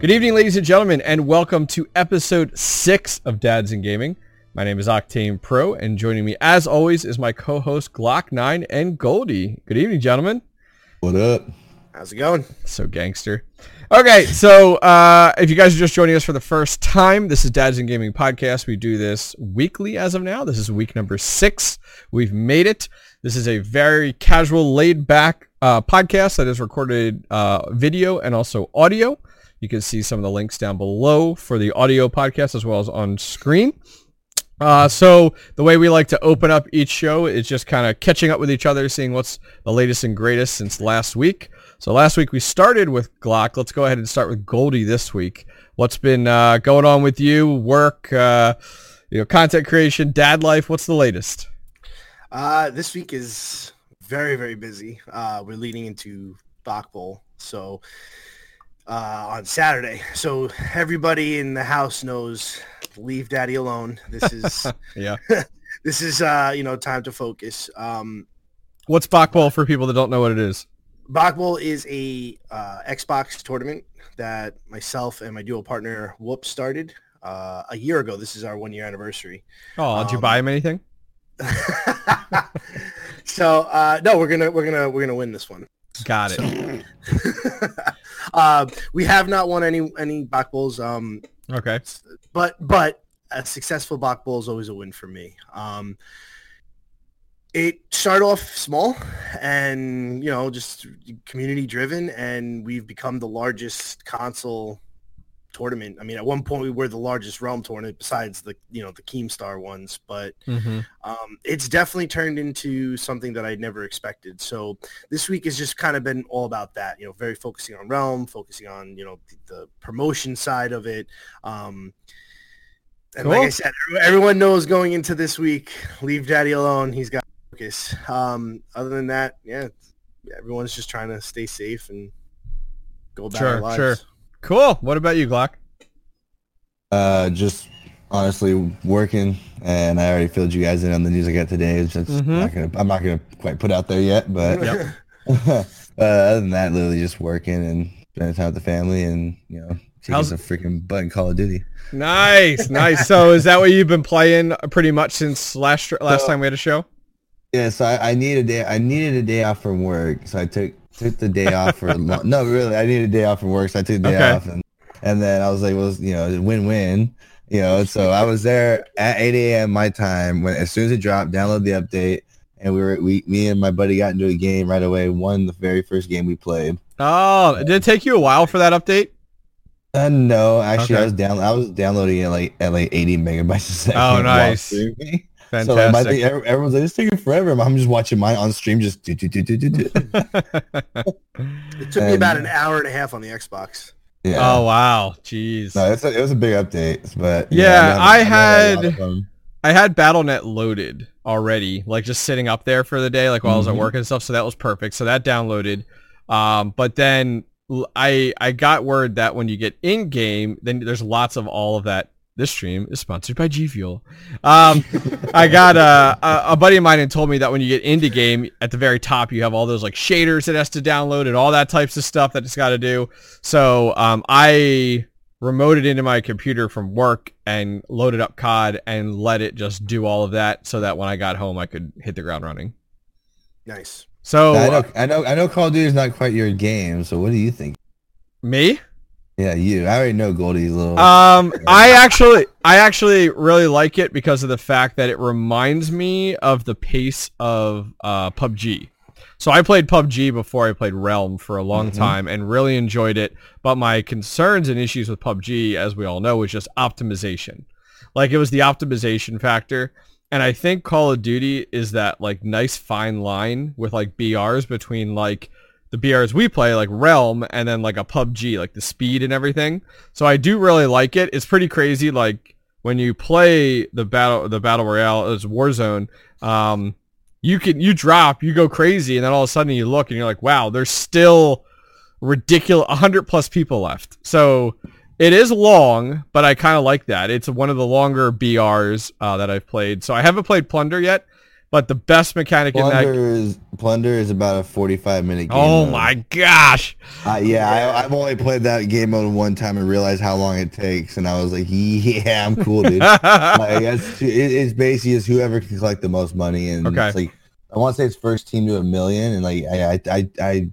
Good evening, ladies and gentlemen, and welcome to episode six of Dads in Gaming. My name is Octane Pro, and joining me, as always, is my co-host Glock9 and Goldie. Good evening, gentlemen. What up? How's it going? So gangster. Okay, so uh, if you guys are just joining us for the first time, this is Dads in Gaming podcast. We do this weekly as of now. This is week number six. We've made it. This is a very casual, laid-back uh, podcast that is recorded uh, video and also audio. You can see some of the links down below for the audio podcast as well as on screen. Uh, so the way we like to open up each show is just kind of catching up with each other, seeing what's the latest and greatest since last week. So last week we started with Glock. Let's go ahead and start with Goldie this week. What's been uh, going on with you? Work, uh, you know, content creation, dad life. What's the latest? Uh, this week is very, very busy. Uh, we're leading into Bach Bowl. So uh, on Saturday. So everybody in the house knows leave daddy alone. This is Yeah. this is uh, you know time to focus. Um, What's Bach for people that don't know what it is? Bach is a uh, Xbox tournament that myself and my dual partner Whoop started uh, a year ago. This is our one year anniversary. Oh, did you Um, buy him anything? so uh, no, we're gonna we're gonna we're gonna win this one. Got it. uh, we have not won any any Bach Bowls, um, Okay. but but a successful Bach Bowl is always a win for me. Um, it started off small and you know just community driven, and we've become the largest console tournament. I mean, at one point we were the largest realm tournament besides the you know the Keemstar ones, but Mm-hmm. um, it's definitely turned into something that I never expected. So this week has just kind of been all about that, you know, very focusing on Realm, focusing on, you know, the, the promotion side of it. Um, and like I said, everyone knows going into this week, leave daddy alone. He's got focus. Um, other than that, yeah, everyone's just trying to stay safe and go about Sure, sure. Cool. What about you, Glock? Uh, just honestly working, and I already filled you guys in on the news I got today. It's just Mhm. not gonna, I'm not gonna quite put out there yet, but Yep. uh, other than that, literally just working and spending time with the family, and you know, taking How's- a freaking butt in Call of Duty. Nice, nice. So is that what you've been playing pretty much since last last So- time we had a show? Yeah, so I, I needed a day. I needed a day off from work, so I took took the day off for. lo- no, really, I needed a day off from work, so I took the day Okay. off, and and then I was like, well, you know, win win, you know. So I was there at 8 a.m. my time when as soon as it dropped, download the update, and we were we me and my buddy got into a game right away. Won the very first game we played. Oh, did it take you a while for that update? Uh, no, actually, Okay. I was down. I was downloading it like at like 80 megabytes a second. Oh, nice. Streaming. Fantastic. So like, my thing, every- everyone's like, it's taking forever. I'm just watching mine on stream, just do do do do do do. It took me And- about an hour and a half on the Xbox. Yeah. Oh wow, jeez. No, it's a, it was a big update, but Yeah, I'm I having- I'm having a lot had- of fun. I had BattleNet loaded already, like just sitting up there for the day, like while I was at Mhm. work and stuff. So that was perfect. So that downloaded. Um, but then l- I I got word that when you get in game, then there's lots of all of that. This stream is sponsored by G Fuel. Um, I got a, a a buddy of mine and told me that when you get into game, at the very top you have all those like shaders it has to download and all that types of stuff that it's got to do. So um, I remoted into my computer from work and loaded up COD and let it just do all of that so that when I got home I could hit the ground running. Nice. So I uh, know, I know, I know. Call of Duty is not quite your game. So what do you think? me? Yeah, you. I already know Goldie's little. Um, I actually, I actually really like it because of the fact that it reminds me of the pace of uh, PUBG. So I played PUBG before I played Realm for a long Mhm. time and really enjoyed it. But my concerns and issues with PUBG, as we all know, was just optimization. Like it was the optimization factor. And I think Call of Duty is that like nice fine line with like BRs between like the BRs we play, like Realm, and then like a PUBG, like the speed and everything. So I do really like it. It's pretty crazy. Like when you play the battle, the battle royale as Warzone, um, you can you drop, you go crazy, and then all of a sudden you look and you're like, wow, there's still ridiculous, hundred plus people left. So it is long, but I kind of like that. It's one of the longer BRs uh, that I've played. So I haven't played Plunder yet, But the best mechanic in that. Plunder is about a 45 minute game. Oh mode. my gosh! Uh, yeah, I, I've only played that game mode one time and realized how long it takes, and I was like, yeah, I'm cool, dude. like, it's, it, it's basically just whoever can collect the most money, and Okay. it's like I want to say it's first team to a million, and like I I I, I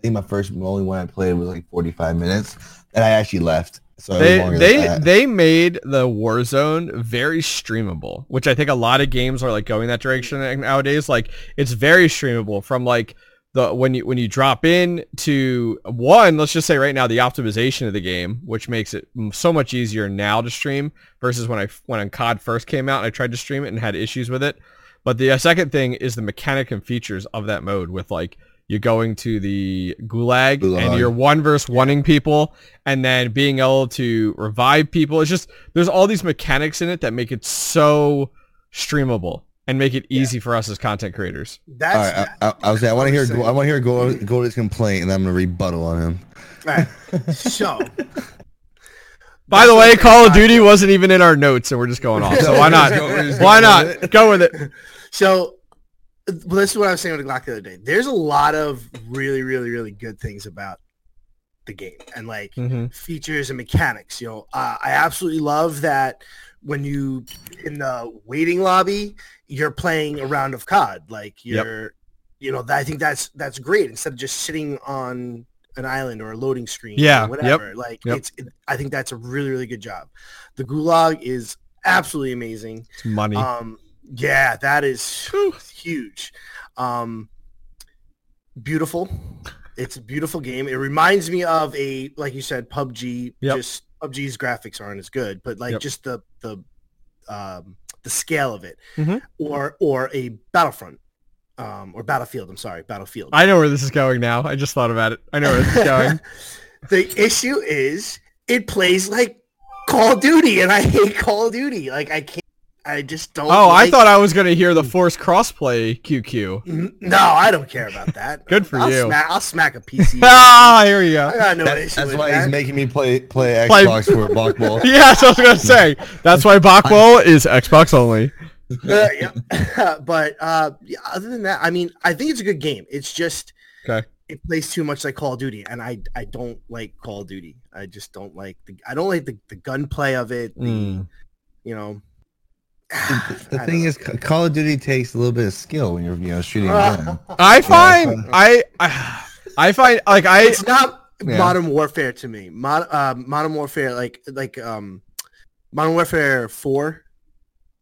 think my first only one I played was like 45 minutes, and I actually left. So they they they made the Warzone very streamable, which I think a lot of games are like going that direction nowadays. Like it's very streamable from like the when you when you drop in to one, let's just say right now the optimization of the game, which makes it so much easier now to stream versus when I when COD first came out and I tried to stream it and had issues with it. But the uh, second thing is the mechanic and features of that mode with like you going to the gulag, and you're one versus oneing people and then being able to revive people. It's just there's all these mechanics in it that make it so streamable and make it easy for us as content creators. That's right, I, I, I was saying I want to hear saying. I want to hear go go to his complaint, and I'm gonna rebuttal on him. right. So, By the way, Call of Duty wasn't even in our notes and we're just going off. So why not? Why not? Go with it. so well, this is what I was saying with the Glock the other day. There's a lot of really, really, really good things about the game and like hmm features and mechanics. You know, uh, I absolutely love that when you in the waiting lobby, you're playing a round of COD. Like you're, you know, I think that's that's great instead of just sitting on an island or a loading screen. Yeah, or whatever. Like yep. it's, it, I think that's a really, really good job. The Gulag is absolutely amazing. It's money. Um, yeah, that is huge. Um, beautiful. It's a beautiful game. It reminds me of a, like you said, PUBG. Yep. Just PUBG's graphics aren't as good, but like Yep. just the the um, the scale of it, Mhm. or or a Battlefront, um, or Battlefield. I'm sorry, Battlefield. I know where this is going now. I just thought about it. I know where this is going. the issue is it plays like Call of Duty, and I hate Call of Duty. Like I can't. I just don't. Oh, I thought I was going to hear the forced crossplay QQ. N- No, I don't care about that. Good for I'll you. Smack, I'll smack a PC. Ah, here you go. I got no That- issue that's with why that. he's making me play play Play- Xbox for Bach Bowl. Yeah, that's what I was going to say. That's why Bach Bowl is Xbox only. Uh, yeah. but uh, yeah, other than that, I mean, I think it's a good game. It's just Okay. it plays too much like Call of Duty, and I I don't like Call of Duty. I just don't like the I don't like the, the gunplay of it. The Mm. you know. The I thing is, C- Call of Duty takes a little bit of skill when you're you know shooting a know. gun. I find I, I I find like I it's not Yeah. Modern Warfare to me. Mod, uh, Modern Warfare, like like um, Modern Warfare Four,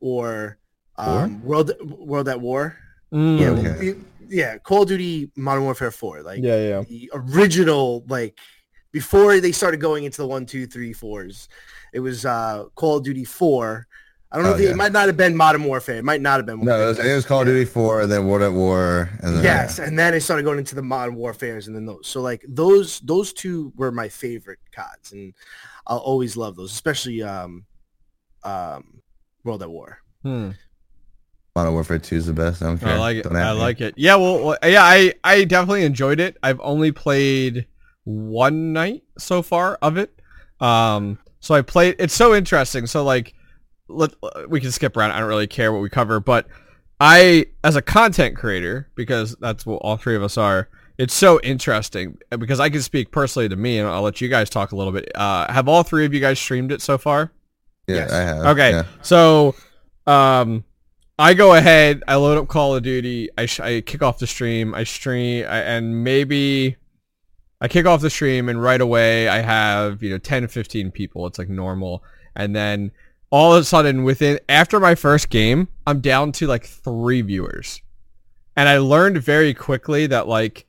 or um, World World at War. Mm. Yeah, Okay. we- yeah. Call of Duty Modern Warfare Four, like yeah yeah the original, like before they started going into the one, two, three, fours. It was uh, Call of Duty Four. I don't know Oh, if it, yeah. it might not have been Modern Warfare. It might not have been. No, it was, it was Call of Duty 4, and then World at War, and then Yes, and then it started going into the modern warfares and then those. So like those those two were my favorite CODs and I'll always love those, especially um um World at War. Hmm. Modern Warfare 2 is the best. I don't care. I like it. Don't I at me. like it. Yeah, well, well, yeah, I I definitely enjoyed it. I've only played one night so far of it. Um, so I played. It's so interesting. So like, let we can skip around. I don't really care what we cover, but I, as a content creator, because that's what all three of us are. It's so interesting because I can speak personally to me, and I'll let you guys talk a little bit. Uh, have all three of you guys streamed it so far? Yeah, Yes. I have. Okay, yeah. so um, I go ahead, I load up Call of Duty, I, sh- I kick off the stream, I stream, I, and maybe I kick off the stream, and right away I have you know 10, 15 people. It's like normal, and then all of a sudden, within after my first game, I'm down to like three viewers, and I learned very quickly that like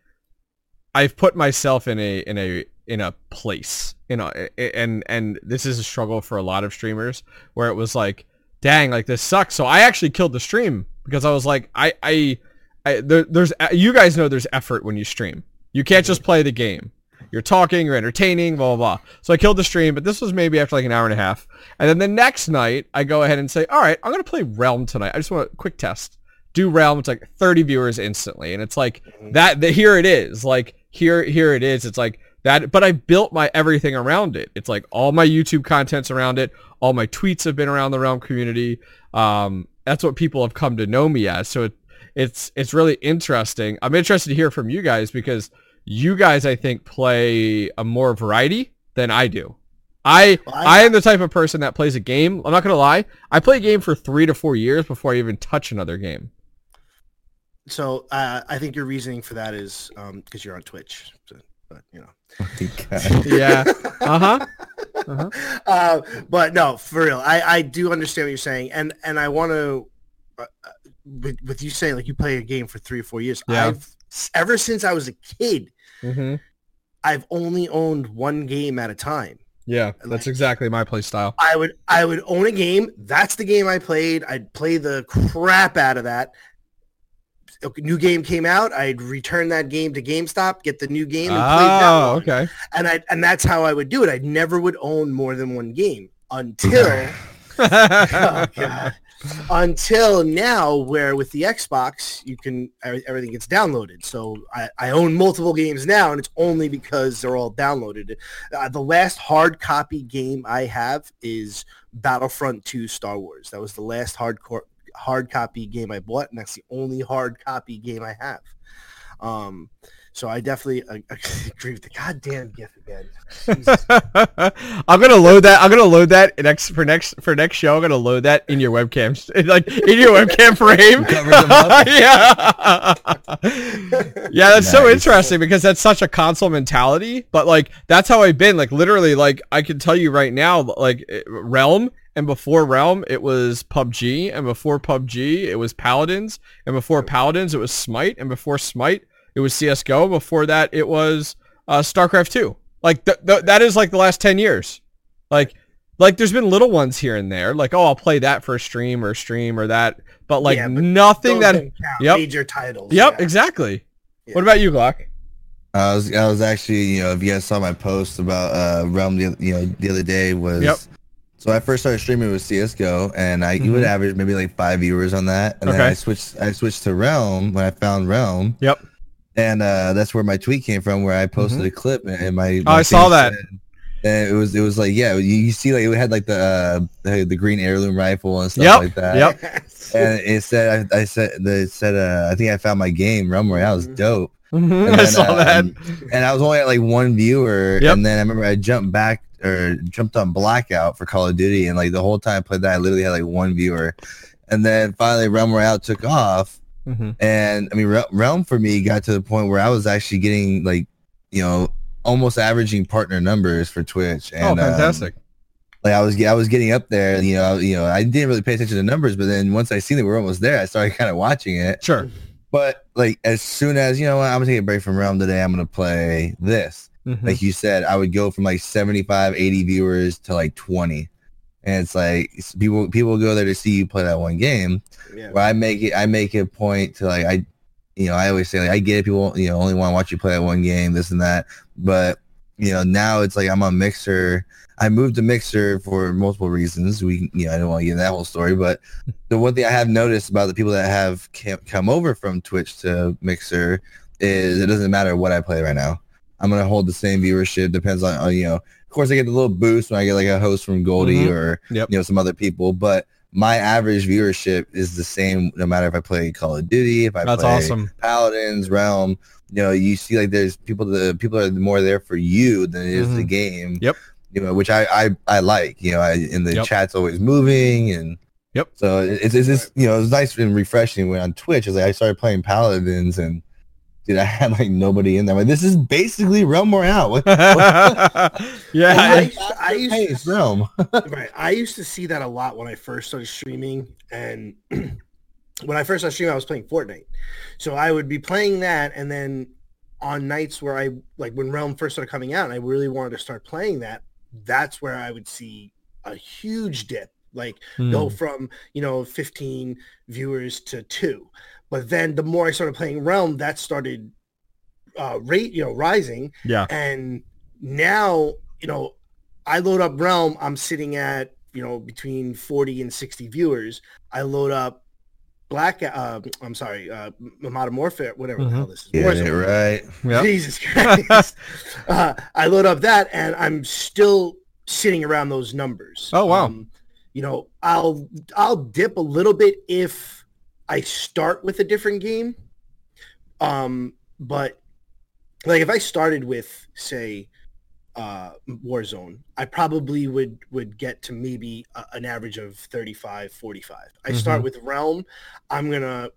I've put myself in a in a in a place, you know, and and this is a struggle for a lot of streamers where it was like, dang, like this sucks. So I actually killed the stream because I was like, I I, I there, there's you guys know there's effort when you stream. You can't mm-hmm. just play the game. You're talking, you're entertaining, blah blah blah. So I killed the stream, but this was maybe after like an hour and a half. And then the next night, I go ahead and say, all right, I'm gonna play Realm tonight. I just want a quick test. Do Realm. It's like 30 viewers instantly, and it's like that. The, here it is. Like here, here it is. It's like that but I built my everything around it. It's like all my YouTube content's around it. All my tweets have been around the Realm community. Um, that's what people have come to know me as. So it, it's it's really interesting. I'm interested to hear from you guys because you guys I think play a more variety than I do. I Well, I- I am the type of person that plays a game. I'm not gonna lie. I play a game for three to four years before I even touch another game. So uh, I think your reasoning for that is because you're on Twitch. So, but you know. Yeah. Uh huh. Uh huh. but no, for real, I, I do understand what you're saying, and and I want to, uh, uh, with, with you saying like you play a game for three or four years. Yeah. I've ever since I was a kid, hmm I've only owned one game at a time. Yeah, that's exactly my play style. I would I would own a game. That's the game I played. I'd play the crap out of that. A new game came out. I'd return that game to GameStop, get the new game, and play that Oh, one. okay. And I and that's how I would do it. I never would own more than one game until oh god until now where with the xbox you can everything gets downloaded. So i, I own multiple games now and it's only because they're all downloaded. Uh, the last hard copy game i have is battlefront 2 star wars. That was the last hardcore hard copy game i bought and that's the only hard copy game i have. Um so i definitely uh, agree with the goddamn gif again I'm gonna load that. I'm gonna load that next for next for next show. I'm gonna load that in your webcam, like in your webcam frame. Cover them up. yeah, yeah. That's so interesting because that's such a console mentality. But like that's how I've been. Like literally, like I can tell you right now, like Realm and before Realm it was PUBG, and before PUBG it was Paladins, and before Paladins it was Smite, and before Smite it was CS:GO. Before that it was uh, StarCraft 2. Like th- th- that is like the last 10 years. Like like there's been little ones here and there. Like oh, I'll play that for a stream or stream or that, but like Yeah, but nothing that count. Yep. major titles Yep, yeah. exactly. Yeah. What about you, Glock? I was I was actually you know if you guys saw my post about uh Realm the you know the other day was Yep. so I first started streaming with CS:GO and I you would average maybe like five viewers on that and then I switched I switched to Realm when I found Realm Yep. And uh that's where my tweet came from where I posted a clip and, my, Mm-hmm. Oh, I saw that. said- and it was it was like yeah you, you see like it had like the uh the, the green heirloom rifle and stuff Yep. like that Yep. and it said I, I said the- said uh I think I found my game Realm Royale is Mhm. dope And I then, saw that. um, and I was only at like one viewer, Yep. and then I remember I jumped back or jumped on Blackout for Call of Duty, and like the whole time I played that, I literally had like one viewer, and then finally Realm Royale took off, Mhm. and I mean Re- Realm for me got to the point where I was actually getting like, you know, almost averaging partner numbers for Twitch. And, Oh, um, fantastic. like I was, I was getting up there. You know, I- you know, I didn't really pay attention to numbers, but then once I seen that we were almost there, I started kind of watching it. Sure. But like as soon as you know, what, I'm gonna take a break from Realm today. I'm gonna play this. Mhm. Like you said, I would go from like 75, 80 viewers to like 20, and it's like people people go there to see you play that one game. Yeah. Where I make it, I make it a point to like I, you know, I always say like I get it. People you know only want to watch you play that one game, this and that. But you know now it's like I'm on Mixer. I moved to Mixer for multiple reasons. We, you know, I don't want to get into that whole story, but the one thing I have noticed about the people that have come over from Twitch to Mixer is it doesn't matter what I play right now. I'm gonna hold the same viewership. Depends on, on you know. Of course, I get the little boost when I get like a host from Goldie Mhm. or Yep. you know some other people, but my average viewership is the same no matter if I play Call of Duty, if I That's play awesome. Paladins, Realm. You know, you see like there's people the people are more there for you than it is the Mhm. game. Yep. You know, which I I, I like. You know, I in the Yep. chat's always moving and. Yep. So it's it's just you know it's nice and refreshing when on Twitch. It's like I started playing Paladins and dude, I had like nobody in there. I'm like this is basically Realm Royale. What, yeah. I, I- used to, I, used hey, to, Realm. right. I used to see that a lot when I first started streaming, and when I first started streaming, I was playing Fortnite. So I would be playing that, and then on nights where I like when Realm first started coming out, and I really wanted to start playing that, that's where I would see a huge dip, like go Hmm. from you know 15 viewers to two. But then the more I started playing Realm, that started uh, rate you know rising, Yeah. and now you know i load up realm i'm sitting at you know between 40 and 60 viewers i load up Black. Uh, I'm sorry, uh, Modern Warfare, whatever the Mhm. hell this is. Get it right. Yeah. Jesus Christ. uh, I load up that and I'm still sitting around those numbers. Oh, wow. Um, you know, I'll I'll dip a little bit if I start with a different game. Um, but like if I started with say uh Warzone, I probably would would get to maybe a, an average of 35 45. I start Mhm. with Realm, I'm going to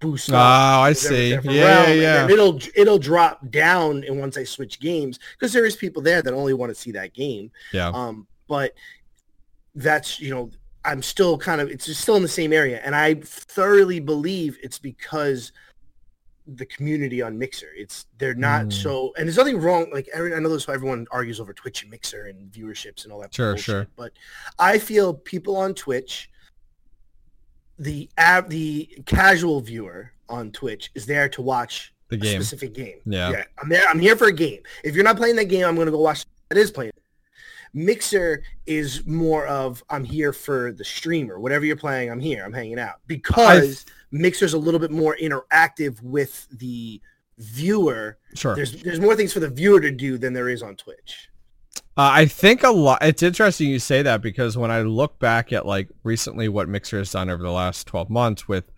boost Oh, I see. Yeah, yeah, yeah. it'll it'll drop down and once I switch games because there is people there that only want to see that game. Yeah. Um, but that's you know I'm still kind of it's just still in the same area, and I thoroughly believe it's because the community on Mixer. It's they're not Mm. so, and there's nothing wrong. Like every, I know this why everyone argues over Twitch and Mixer and viewerships and all that. Sure, bullshit, sure. But I feel people on Twitch, the ab, the casual viewer on Twitch is there to watch The a game. specific game. Yeah. I'm there. I'm here for a game. If you're not playing that game, I'm going to go watch that is playing. Mixer is more of I'm here for the streamer. Whatever you're playing, I'm here. I'm hanging out because Mixer's a little bit more interactive with the viewer. Sure. There's there's more things for the viewer to do than there is on Twitch. Uh, I think a lot. It's interesting you say that because when I look back at like recently what Mixer has done over the last 12 months with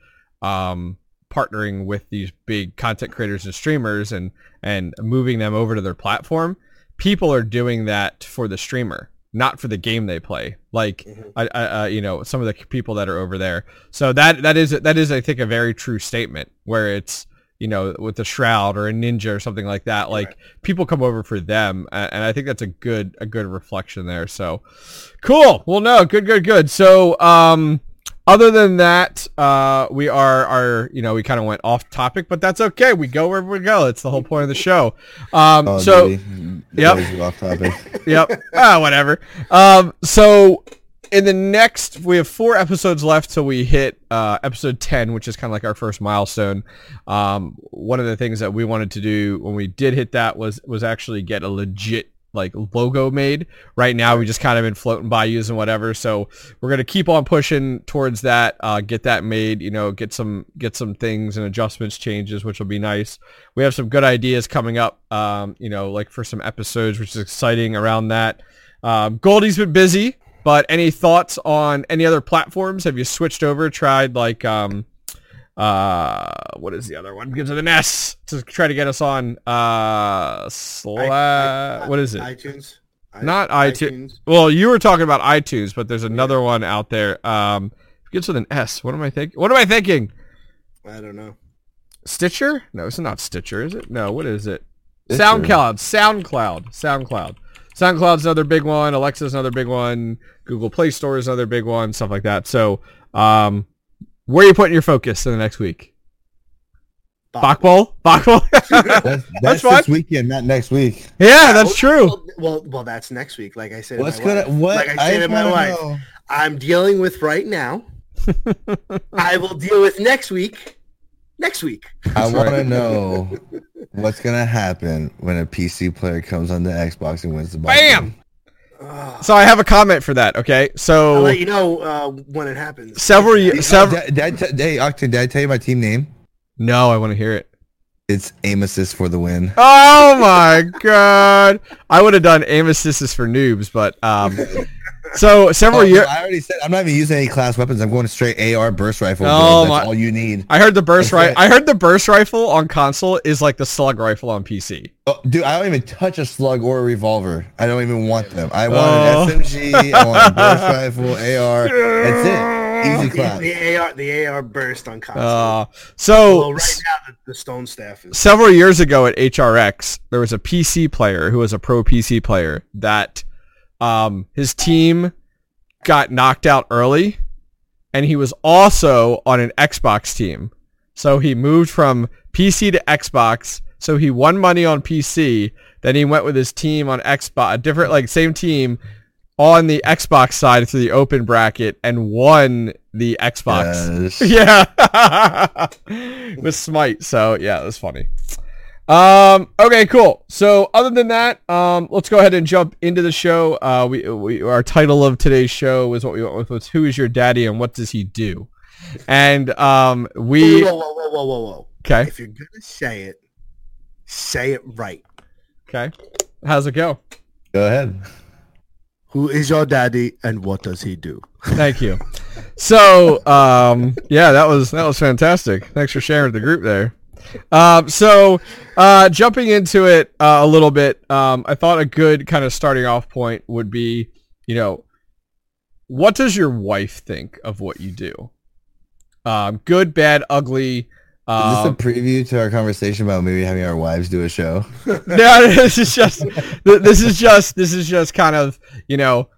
um, partnering with these big content creators and streamers and and moving them over to their platform, people are doing that for the streamer, not for the game they play. Like Mhm. I, I uh, you know, some of the people that are over there. So that that is that is I think a very true statement where it's you know with a shroud or a ninja or something like that. Like Right. people come over for them, and I think that's a good a good reflection there. So cool. Well, no, good, good, good. So um, other than that, uh, we are are you know we kind of went off topic, but that's okay. We go wherever we go. It's the whole point of the show. Um, Oh, so we? Yep. Off topic. yep. Ah, whatever. Um, so in the next, we have four episodes left till we hit uh, episode 10, which is kind of like our first milestone. Um, one of the things that we wanted to do when we did hit that was was actually get a legit like logo made. Right now, we just kind of been floating by using whatever. So we're gonna keep on pushing towards that. Uh, get that made. You know, get some get some things and adjustments changes, which will be nice. We have some good ideas coming up. Um, you know, like for some episodes, which is exciting around that. Um, Goldie's been busy, but any thoughts on any other platforms? Have you switched over? Tried like um, uh, what is the other one? Begins with an S to try to get us on uh, Sla- I- what is it? iTunes. I- Not iTunes. Well, you were talking about iTunes, but there's another one out there. Um, begins with an S. What am I thinking? What am I thinking? I don't know. Stitcher? No, it's not Stitcher, is it? No, what is it? Stitcher. SoundCloud. SoundCloud. SoundCloud. SoundCloud's another big one. Alexa's another big one. Google Play Store is another big one. Stuff like that. So, um, where are you putting your focus in the next week? Bach Bowl? Bach Bowl? That's, that's fine. this weekend, not next week. yeah, that's true. Well, well, well, that's next week. Like I said, What's my gonna wife. what? Like I said to just my wanna wife, know. I'm dealing with right now. I will deal with next week. Next week. I want to know what's gonna happen when a PC player comes on the Xbox and wins the ball. Bam! Ugh. So I have a comment for that. Okay, so I'll so let you know uh, when it happens. several Did, years. Several. did, I t- hey, Octane, did I tell you my team name? No, I want to hear it. It's aim assist for the win. Oh my god! I would have done aim assists for noobs, but um, so several Oh, years. I already said I'm not even using any class weapons. I'm going straight AR burst rifle. Oh, build. That's my- all you need. I heard the burst rifle. I heard the burst rifle on console is like the slug rifle on PC. Oh, dude, I don't even touch a slug or a revolver. I don't even want them. I want Oh. an SMG. I want a burst rifle, AR. That's it. Easy The, class. the AR, the AR burst on console. Uh, so well, right now the, the stone staff is. several years ago at HRX, there was a PC player who was a pro PC player that um, his team got knocked out early, and he was also on an Xbox team. So he moved from PC to Xbox. So he won money on PC. Then he went with his team on Xbox, a different like same team on the Xbox side through the open bracket and won the Xbox. Yes. Yeah, with Smite. So yeah, it was funny. Um, okay, cool. So other than that, um, let's go ahead and jump into the show. Uh, we, we our title of today's show is what we went with was Who is your daddy and what does he do? and um, Whoa, we whoa, whoa, whoa, whoa, whoa. okay, If you're gonna say it, say it right. okay. How's it go? Go ahead. Who is your daddy and what does he do? Thank you. So, um, yeah, that was that was fantastic. Thanks for sharing with the group there. Um, so, uh, jumping into it uh, a little bit, um, I thought a good kind of starting off point would be, you know, what does your wife think of what you do? Um, good, bad, ugly. Is Um, this a preview to our conversation about maybe having our wives do a show? no, this is just this is just this is just kind of you know.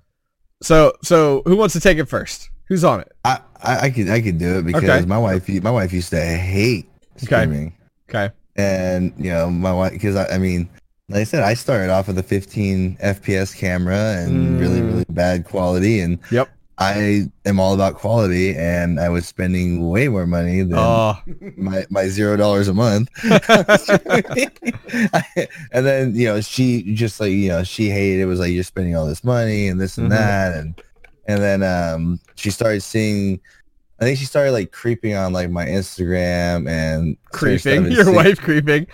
So so who wants to take it first? Who's on it? I, I, I could I could do it because Okay. my wife my wife used to hate. Streaming, Okay. and you know my wife because I, I mean like I said I started off with a 15 FPS camera and really Mm. really bad quality and Yep. I am all about quality and I was spending way more money than Oh, my my zero dollars a month and then you know she just like you know she hated it was like you're spending all this money and this and Mhm. that and and then um she started seeing i think she started like creeping on like my instagram and creeping. Your see- wife creeping.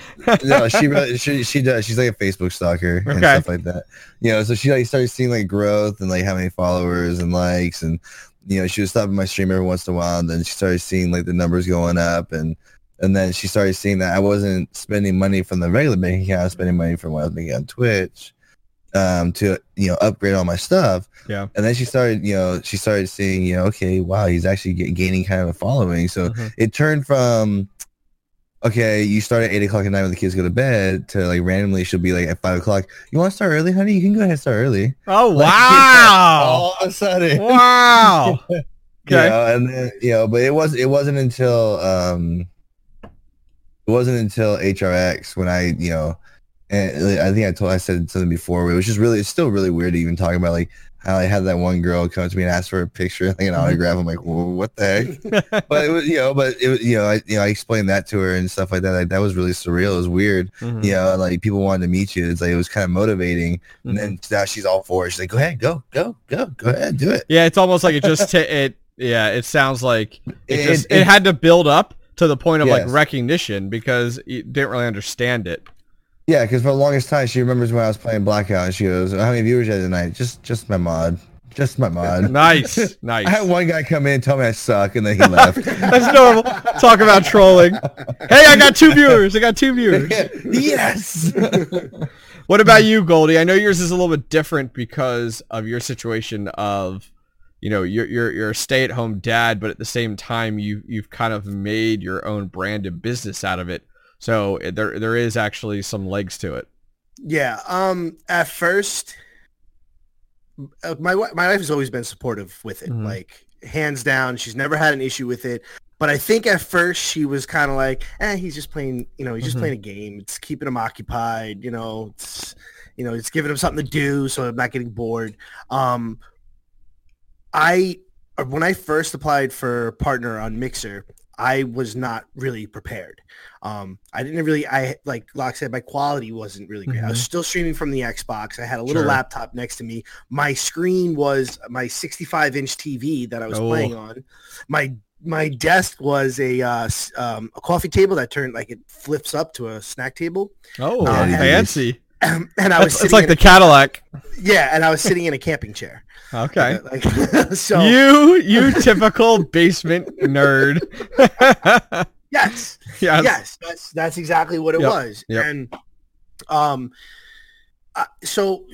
no she really she, she does she's like a facebook stalker and stuff like that you know so she like started seeing like growth and like how many followers and likes and you know she was stopping my stream every once in a while and then she started seeing like the numbers going up and and then she started seeing that I wasn't spending money from the regular bank account, I was spending money from what I was making on Twitch um, to, you know, upgrade all my stuff. Yeah. And then she started, you know, she started seeing, you know, okay, wow, he's actually get, gaining kind of a following. So Mhm. it turned from, okay, you start at 8 o'clock at night when the kids go to bed to like randomly she'll be like at 5 o'clock, you want to start early, honey? You can go ahead and start early. Oh Like, wow! all of a sudden. wow. you Okay. know, and then you know, but it was it wasn't until um it wasn't until HRX when I you know and I think I told I said something before where it was just really it's still really weird to even talk about like how I had that one girl come to me and ask for a picture like an autograph. I'm like well, what the heck? But it was you know but it was you know I you know I explained that to her and stuff like that like that was really surreal. It was weird. Mhm. you know like people wanted to meet you. It's like it was kind of motivating. And then now she's all for it. She's like go ahead go go go go ahead do it. Yeah, it's almost like it just t- it. Yeah, it sounds like it It- just it, it- had to build up to the point of like recognition because you didn't really understand it. Yeah, because for the longest time, she remembers when I was playing Blackout, and she goes, "How many viewers you had tonight? Just, just my mod, just my mod." Nice, nice. I had one guy come in and tell me I suck, and then he left. That's normal. Talk about trolling. Hey, I got two viewers. I got two viewers. yes. What about you, Goldie? I know yours is a little bit different because of your situation of, you know, you're you're you're a stay-at-home dad, but at the same time, you you've kind of made your own brand and business out of it. So eh, there there is actually some legs to it. Yeah. Um. At first, uh, my my wife has always been supportive with it. Mhm. Like hands down, she's never had an issue with it. But I think at first she was kind of like, "Eh, he's just playing. You know, he's just Mhm. playing a game. It's keeping him occupied. You know, it's you know, it's giving him something to do, so I'm not getting bored." Um. I uh, when I first applied for partner on Mixer, I was not really prepared. Um, I didn't really, I like Glock said, my quality wasn't really great. I was Mhm. still streaming from the Xbox. I had a little Sure. laptop next to me. My screen was my 65 inch TV that I was Oh. playing on. My my desk was a uh, um, a coffee table that turned like it flips up to a snack table, Oh, Uh, fancy! and I was It's, it's like the Cadillac. yeah, and I was sitting in a camping chair. Okay. Like, so You you typical basement nerd. yes, yes. yes, that's that's exactly what it Yep, was. yep. And um, uh, so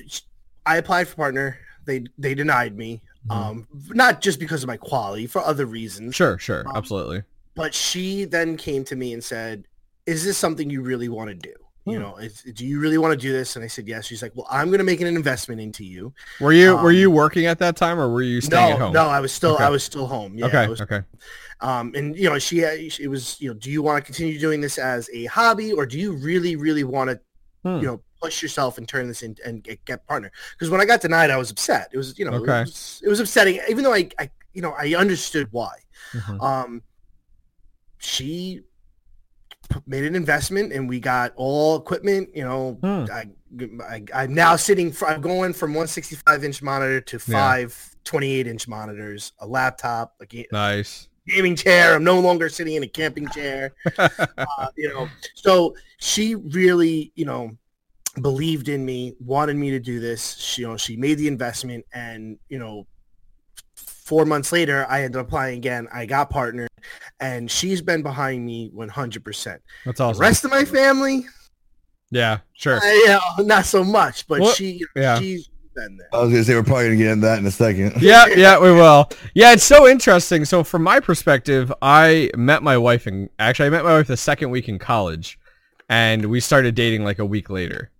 I applied for partner. They they denied me. Mhm. Um, not just because of my quality, for other reasons. Sure, sure, Um, absolutely. But she then came to me and said, "Is this something you really want to do? You Hmm. know, do you really want to do this?" And I said, "Yes." She's like, "Well, I'm going to make an investment into you." Were you were um, you working at that time or were you staying no, at home? no, I was still Okay. I was still home. Yeah, okay, was okay. um, and you know, she it was you know, do you want to continue doing this as a hobby, or do you really, really want to, Hmm. you know, push yourself and turn this in and get, get partner? Because when I got denied, I was upset. It was you know, Okay. it, was, it was upsetting, even though I, I, you know, I understood why. Mhm. Um, she made an investment, and we got all equipment. You know, Hmm. I, I I'm now sitting. I'm going from 165 inch monitor to Yeah. 28 inch monitors, a laptop, a ga- Nice. gaming chair. I'm no longer sitting in a camping chair. uh, you know, so she really, you know, believed in me, wanted me to do this. She, you know, she made the investment, and you know, four months later, I ended up applying again. I got partnered, and she's been behind me 100%. That's awesome. The rest of my family, yeah, sure. uh, you know, not so much, but Well, she, yeah. she's been there. I was gonna say we're probably gonna get into that in a second. yeah, yeah, we will. Yeah, it's so interesting. So from my perspective, I met my wife and actually I met my wife the second week in college, and we started dating like a week later,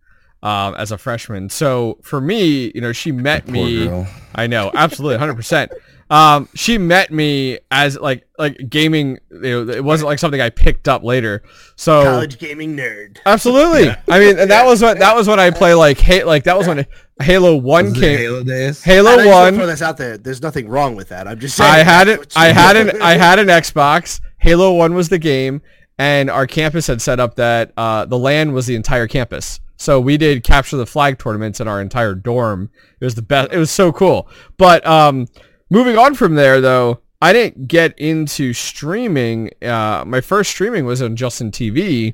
um, as a freshman. So for me, you know, she met Poor me. girl. I know, absolutely, hundred percent. Um, she met me as like like gaming. You know, it wasn't like something I picked up later. So College gaming nerd. absolutely. I mean, and that was what that was when I play like hey, like that was when Halo One Was came. Halo days. Halo I One. Throw this out there. There's nothing wrong with that. I'm just saying. I had it. I had an. I had an Xbox. Halo One was the game, and our campus had set up that uh, the LAN was the entire campus. So we did capture the flag tournaments in our entire dorm. It was the best. It was so cool. But um, moving on from there, though, I didn't get into streaming. Uh, my first streaming was on Justin TV,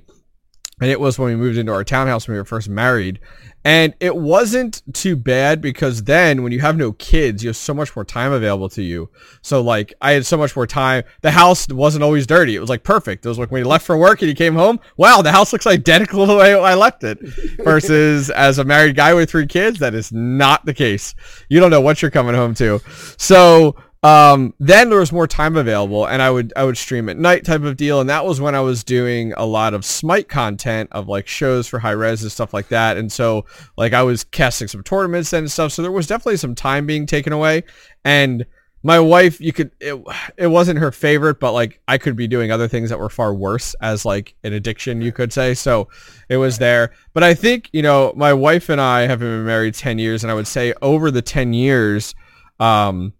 and it was when we moved into our townhouse when we were first married. And it wasn't too bad because then when you have no kids, you have so much more time available to you. So like I had so much more time. The house wasn't always dirty. It was like perfect. It was like when you left for work and you came home, wow, the house looks identical to the way I left it. Versus as a married guy with three kids, that is not the case. You don't know what you're coming home to. So um, then there was more time available and I would I would stream at night type of deal and that was when I was doing a lot of smite content of like shows for Hi-Rez and stuff like that and so like I was casting some tournaments and stuff so there was definitely some time being taken away and my wife you could it, it wasn't her favorite but like I could be doing other things that were far worse as like an addiction you could say so it was there. But I think you know my wife and I have been married 10 years and I would say over the 10 years um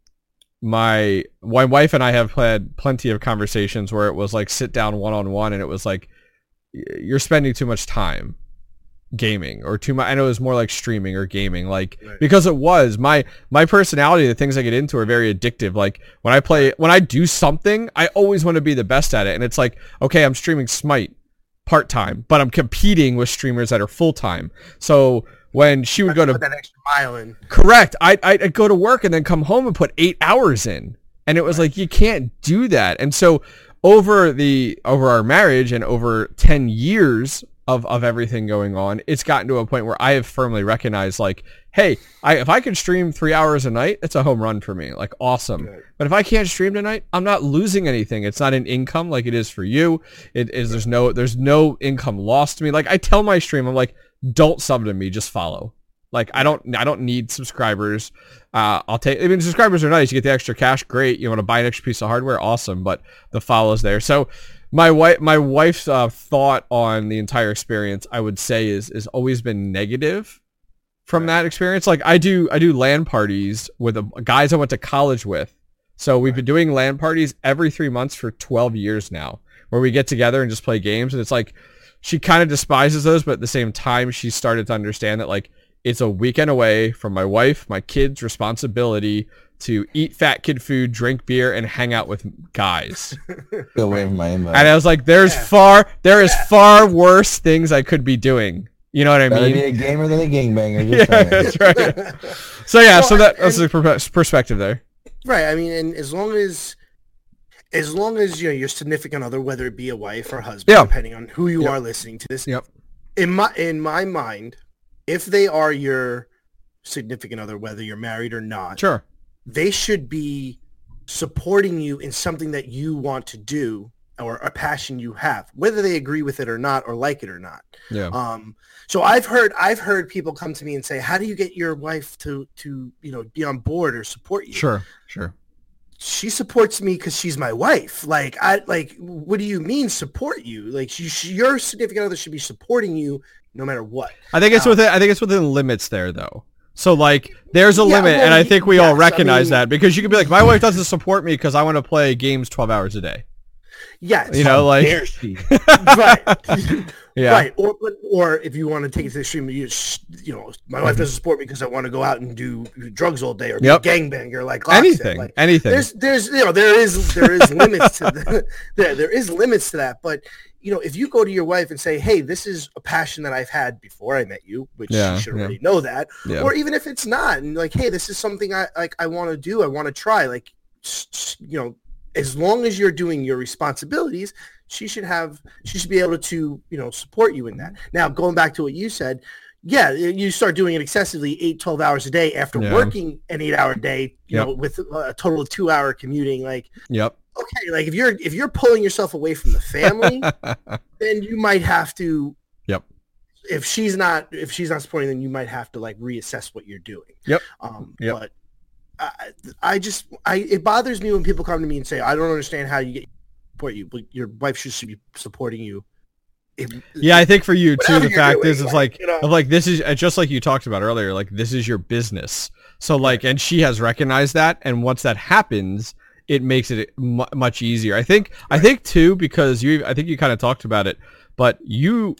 my my wife and I have had plenty of conversations where it was like sit down one on one and it was like you're spending too much time gaming or too much I know it was more like streaming or gaming like Right. because it was. My my personality the things I get into are very addictive. Like when I play when I do something I always want to be the best at it. And it's like okay I'm streaming smite part time but I'm competing with streamers that are full time. So when she would go to Put that extra mile in. Correct. I I'd go to work and then come home and put eight hours in, and it was like you can't do that. And so over the over our marriage and over ten years of of everything going on, it's gotten to a point where I have firmly recognized like, hey, I if I can stream three hours a night, it's a home run for me. Like awesome. Right. But if I can't stream tonight, I'm not losing anything. It's not an income like it is for you. It is there's no there's no income lost to me. Like I tell my stream, I'm like, don't sub to me, just follow. Like I don't I don't need subscribers. Uh, I'll take. I mean, subscribers are nice. You get the extra cash, great. You want to buy an extra piece of hardware, awesome. But the follows there. So my wife my wife's uh, thought on the entire experience, I would say, is is always been negative from that experience. Like I do I do LAN parties with the guys I went to college with. So we've been doing LAN parties every three months for 12 years now, where we get together and just play games. And it's like she kind of despises those, but at the same time, she started to understand that like it's a weekend away from my wife, my kids' responsibility to eat fat kid food, drink beer, and hang out with guys. Go away from my invite. And I was like, there's Yeah. far, there is far worse things I could be doing. You know what I Better mean? be a gamer than a gangbanger. Yeah, Just saying. that's right. So yeah, Well, so that and- that's the perspective there. Right. I mean, and as long as as long as you know your significant other, whether it be a wife or husband, Yeah. depending on who you Yep. are listening to this, Yep. in my in my mind, if they are your significant other, whether you're married or not, Sure. they should be supporting you in something that you want to do or a passion you have, whether they agree with it or not or like it or not. Yeah. Um, so I've heard I've heard people come to me and say, "How do you get your wife to to you know be on board or support you?" Sure. Sure. She supports me because she's my wife. Like, I like, what do you mean support you? Like, she, she, your significant other should be supporting you no matter what. I think it's Um, within. I think it's within limits there, though. So like, there's a Yeah, limit, well, and I think we all yes, I recognize mean- that because you could be like, my wife doesn't support me because I want to play games 12 hours a day. Yes, You know, like, Dare she? right. Yeah. Right. Or but- or if you want to take it to the extreme, you, sh- you know, my wife doesn't support me because I want to go out and do drugs all day or Yep. be a gangbanger like Anything. Like, anything. there's there's you know there is there is limits to the, there there is limits to that but you know if you go to your wife and say hey this is a passion that i've had before i met you which Yeah, she should yeah. already know that yeah. or even if it's not and like hey this is something i like i want to do i want to try like you know as long as you're doing your responsibilities she should have she should be able to you know support you in that now going back to what you said yeah you start doing it excessively 8 12 hours a day after Yeah. working an 8 hour day you Yep. know with a total of 2 hour commuting like Yep. okay like if you're if you're pulling yourself away from the family then you might have to Yep. if she's not if she's not supporting then you might have to like reassess what you're doing Yep. um Yep. but I, I just I it bothers me when people come to me and say I don't understand how you get support you but your wife should, be supporting you If- yeah, I think for you too, the fact doing, is, it's like, like, you know. of like this is uh, just like you talked about earlier. Like this is your business. So like, and she has recognized that, and once that happens, it makes it mu much easier. I think. I think too because you. I think you kind of talked about it, but you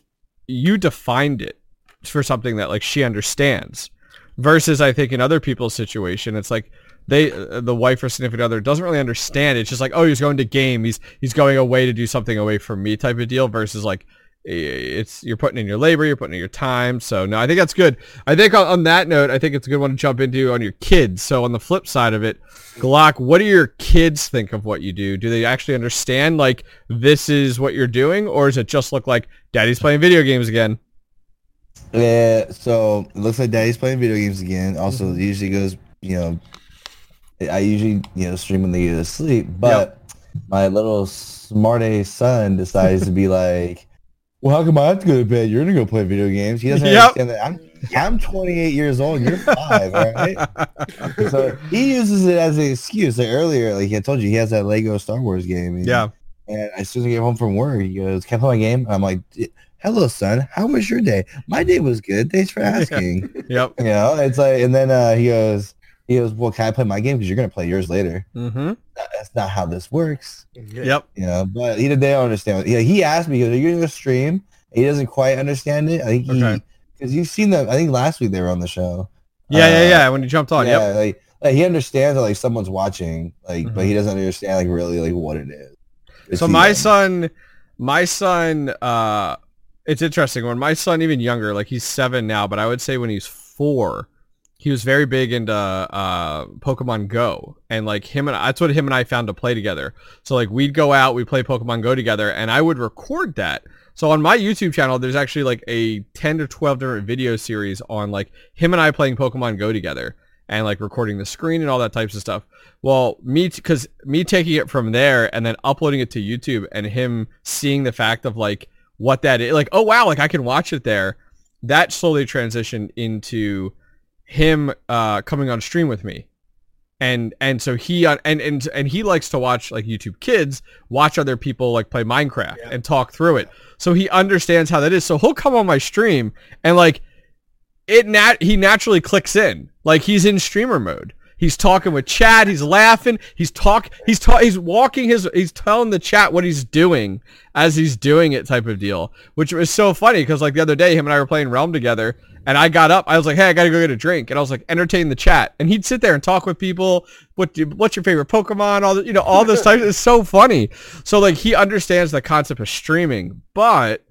you defined it for something that like she understands. Versus, I think in other people's situation, it's like they uh, the wife or significant other doesn't really understand. It's just like, oh, he's going to game. He's he's going away to do something away from me type of deal. Versus like it's you're putting in your labor, you're putting in your time. So no, I think that's good. I think on, on that note, I think it's a good one to jump into on your kids. So on the flip side of it, Glock, what do your kids think of what you do? Do they actually understand like this is what you're doing, or does it just look like daddy's playing video games again? Yeah, so it looks like Daddy's playing video games again. Also, usually goes, you know, I usually, you know, stream when they go to sleep. But my little smart A son decides to be like, well, how come I have to go to bed? You're gonna go play video games. He doesn't Yep. understand that. I'm I'm 28 years old. You're five, all right? So he uses it as an excuse. Like earlier, like I told you, he has that Lego Star Wars game. and- yeah, and as soon as I get home from work, he goes, "Can I play my game?" I'm like, "Hello, son. How was your day? My day was good. Thanks for asking." yep. you know, it's like, and then uh, he goes, "He goes, well, can I play my game? Because you're gonna play yours later." Mm-hmm. That's not how this works, Yeah. Yep. you know. But he they don't understand. Yeah, he asked me, he goes, "Are you gonna stream?" He doesn't quite understand it. I think he, Okay. because you've seen them. I think last week they were on the show. Yeah, yeah, Uh, yeah. When you jumped on, yeah, yep. like, like he understands that like someone's watching, like, but Mhm. he doesn't understand like really like what it is. It's So my does. son, my son, uh, it's interesting. When my son, even younger, like he's seven now, but I would say when he's four, he was very big into uh, Pokemon Go, and like him and that's what him and I found to play together. So like we'd go out, we'd play Pokemon Go together, and I would record that. So on my YouTube channel, there's actually like a 10 to 12 different video series on like him and I playing Pokemon Go together and like recording the screen and all that types of stuff. Well, me, because me taking it from there and then uploading it to YouTube and him seeing the fact of like what that is, like, oh wow, like I can watch it there. That slowly transitioned into him uh, coming on stream with me. And and so he uh, and and and he likes to watch like YouTube Kids watch other people like play Minecraft Yeah. and talk through it. So he understands how that is. So he'll come on my stream and like it nat he naturally clicks in. Like he's in streamer mode. He's talking with chat. He's laughing. He's talk. He's ta- He's walking his. He's telling the chat what he's doing as he's doing it, type of deal. Which was so funny because like the other day, him and I were playing Realm together, and I got up. I was like, "Hey, I gotta go get a drink," and I was like, "Entertain the chat." And he'd sit there and talk with people. What? do- What's your favorite Pokemon? All the, you know, all those types. It's so funny. So like he understands the concept of streaming, but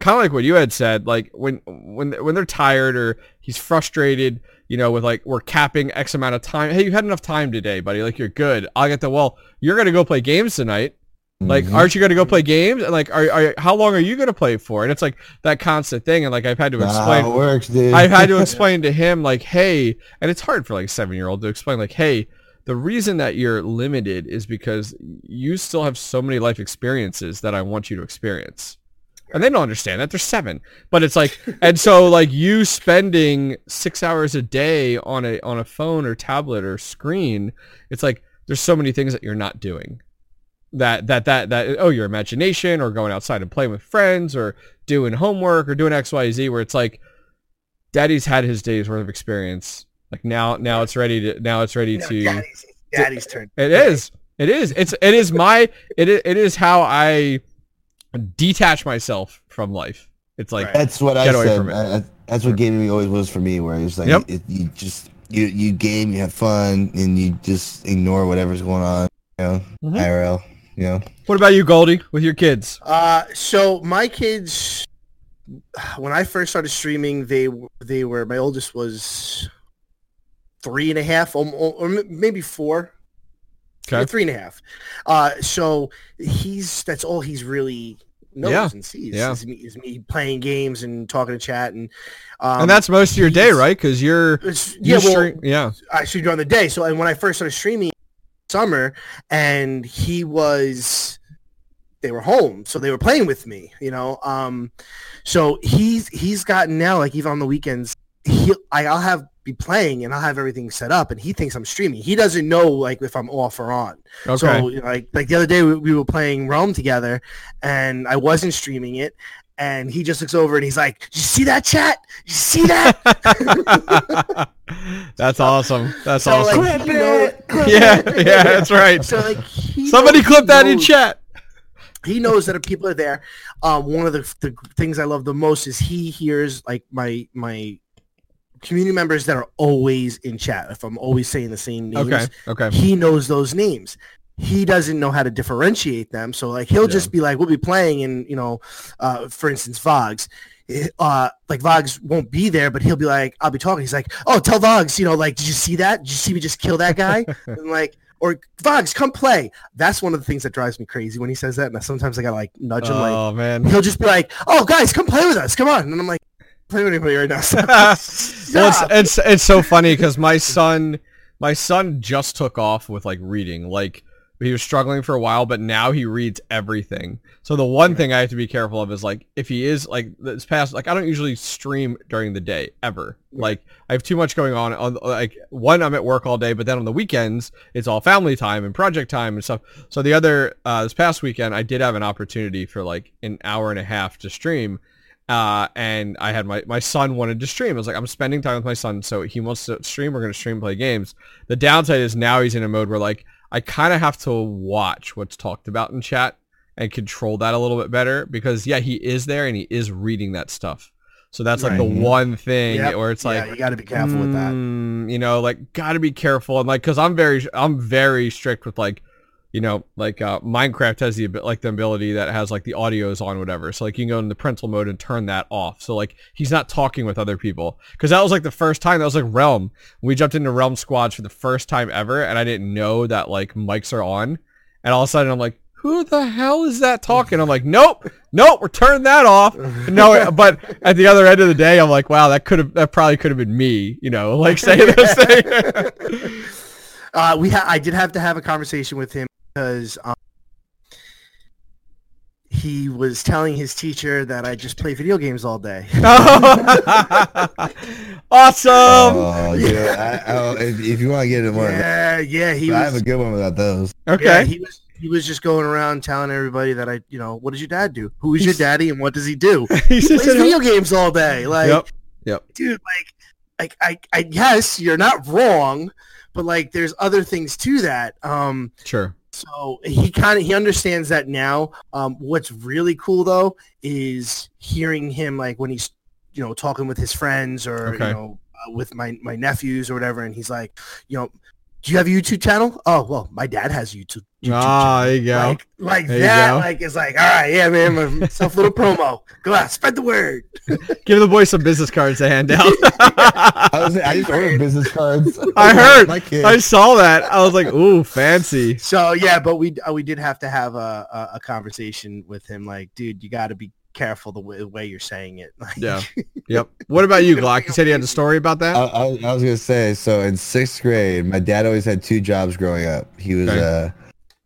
kind of like what you had said, like when when when they're tired or he's frustrated, you know, with like we're capping X amount of time. Hey, you had enough time today, buddy. Like you're good. I'll get the well. You're gonna go play games tonight. Like, Mhm. aren't you gonna go play games? And like, are, are how long are you gonna play for? And it's like that constant thing. And like I've had to explain. it works, dude. I've had to explain to him like, hey, and it's hard for like a seven year old to explain like, hey, the reason that you're limited is because you still have so many life experiences that I want you to experience. And they don't understand that. They're seven. But it's like and so like you spending six hours a day on a on a phone or tablet or screen, it's like there's so many things that you're not doing. That that that that oh your imagination or going outside and playing with friends or doing homework or doing XYZ where it's like daddy's had his days worth of experience. Like now now it's ready to now it's ready No, to daddy's, daddy's turn. it is. It is. It's it is my it is, it is how I detach myself from life. It's like Right. That's what I away said. from it. I- I- that's what gaming always was for me, where it's like Yep. it, you just you you game, you have fun, and you just ignore whatever's going on. You know, Mhm. IRL. You know, what about you, Goldie, with your kids? Uh, so my kids, when I first started streaming, they they were my oldest was three and a half, or, or maybe four. Okay. three and a half. Uh, so he's that's all he's really knows Yeah. and sees Yeah. is, me, is me playing games and talking to chat and um, and that's most of your day, right? Because you're it's- you yeah, well, stream- yeah, I streamed during the day. So and when I first started streaming summer and he was they were home. So they were playing with me, you know. Um so he's he's gotten now like even on the weekends he I, I'll have be playing and I'll have everything set up and he thinks I'm streaming. He doesn't know like if I'm off or on. okay. So like like the other day we, we were playing Realm together and I wasn't streaming it and he just looks over and he's like, "You see that chat? You see that?" That's awesome. That's So, awesome. like, you know- yeah, yeah, that's right. So like Somebody clip he that in chat. He knows that people are there. Um, one of the, the things I love the most is he hears like my my community members that are always in chat. If I'm always saying the same names, Okay, okay. he knows those names. He doesn't know how to differentiate them. So like he'll Yeah. just be like, we'll be playing and you know, uh, for instance, Vogs. Uh, like Vogs won't be there, but he'll be like, I'll be talking. He's like, oh, tell Vogs, you know, like, did you see that? Did you see me just kill that guy? and like, or Vogs, come play. That's one of the things that drives me crazy when he says that. And sometimes I gotta like nudge him, like, Oh man. he'll just be like, oh, guys, come play with us. Come on. And I'm like, play with anybody right now. well, it's, it's it's so funny because my son my son just took off with like reading like he was struggling for a while but now he reads everything so the one thing i have to be careful of is like if he is like this past like i don't usually stream during the day ever like i have too much going on on like one i'm at work all day but then on the weekends it's all family time and project time and stuff so the other uh this past weekend i did have an opportunity for like an hour and a half to stream uh, and I had my, my son wanted to stream. I was like, I'm spending time with my son, so he wants to stream. We're going to stream, play games. The downside is now he's in a mode where like I kind of have to watch what's talked about in chat and control that a little bit better because yeah, he is there and he is reading that stuff. So that's like the one thing Yep. where it's like yeah, you got to be careful with that. mm, You know, like gotta be careful and like because I'm very I'm very strict with like you know, like uh, Minecraft has the like the ability that has like the audio's on whatever. So like you can go into parental mode and turn that off. So like he's not talking with other people because that was like the first time that was like Realm. We jumped into Realm squads for the first time ever, and I didn't know that like mics are on. And all of a sudden I'm like, who the hell is that talking? I'm like, nope, nope, we're turning that off. No, but at the other end of the day, I'm like, wow, that could have that probably could have been me. You know, like saying this thing. uh, we ha- I did have to have a conversation with him because um, he was telling his teacher that I just play video games all day. awesome. oh, yeah. I, I, if, if you want to get into more, yeah, yeah, he I have was. a good one without those. okay. Yeah, he was. He was just going around telling everybody that I, you know, what does your dad do? Who is your daddy and what does he do? He He plays video games all day. Like, Yep. Yep. dude, like, like I, I, yes, you're not wrong, but like, there's other things to that. Um, Sure. So he kind of he understands that now. Um, what's really cool though is hearing him like when he's you know talking with his friends or Okay. you know uh, with my my nephews or whatever, and he's like, you know, do you have a YouTube channel? Oh well, my dad has a YouTube. YouTube Ah, channel. there you go. Like, like There that, go. like it's like, all right, yeah, man, myself a little promo. Go out, spread the word. Give the boy some business cards to hand out. I was I just ordered business cards. I heard. I saw that. I was like, ooh, fancy. So yeah, but we uh, we did have to have a, a, a conversation with him. Like, dude, you got to be careful the way, the way you're saying it. Like, Yeah. Yep. What about you, Glock? You said you had a story about that? I, I, I was gonna say so in sixth grade, my dad always had two jobs growing up. He was Okay. uh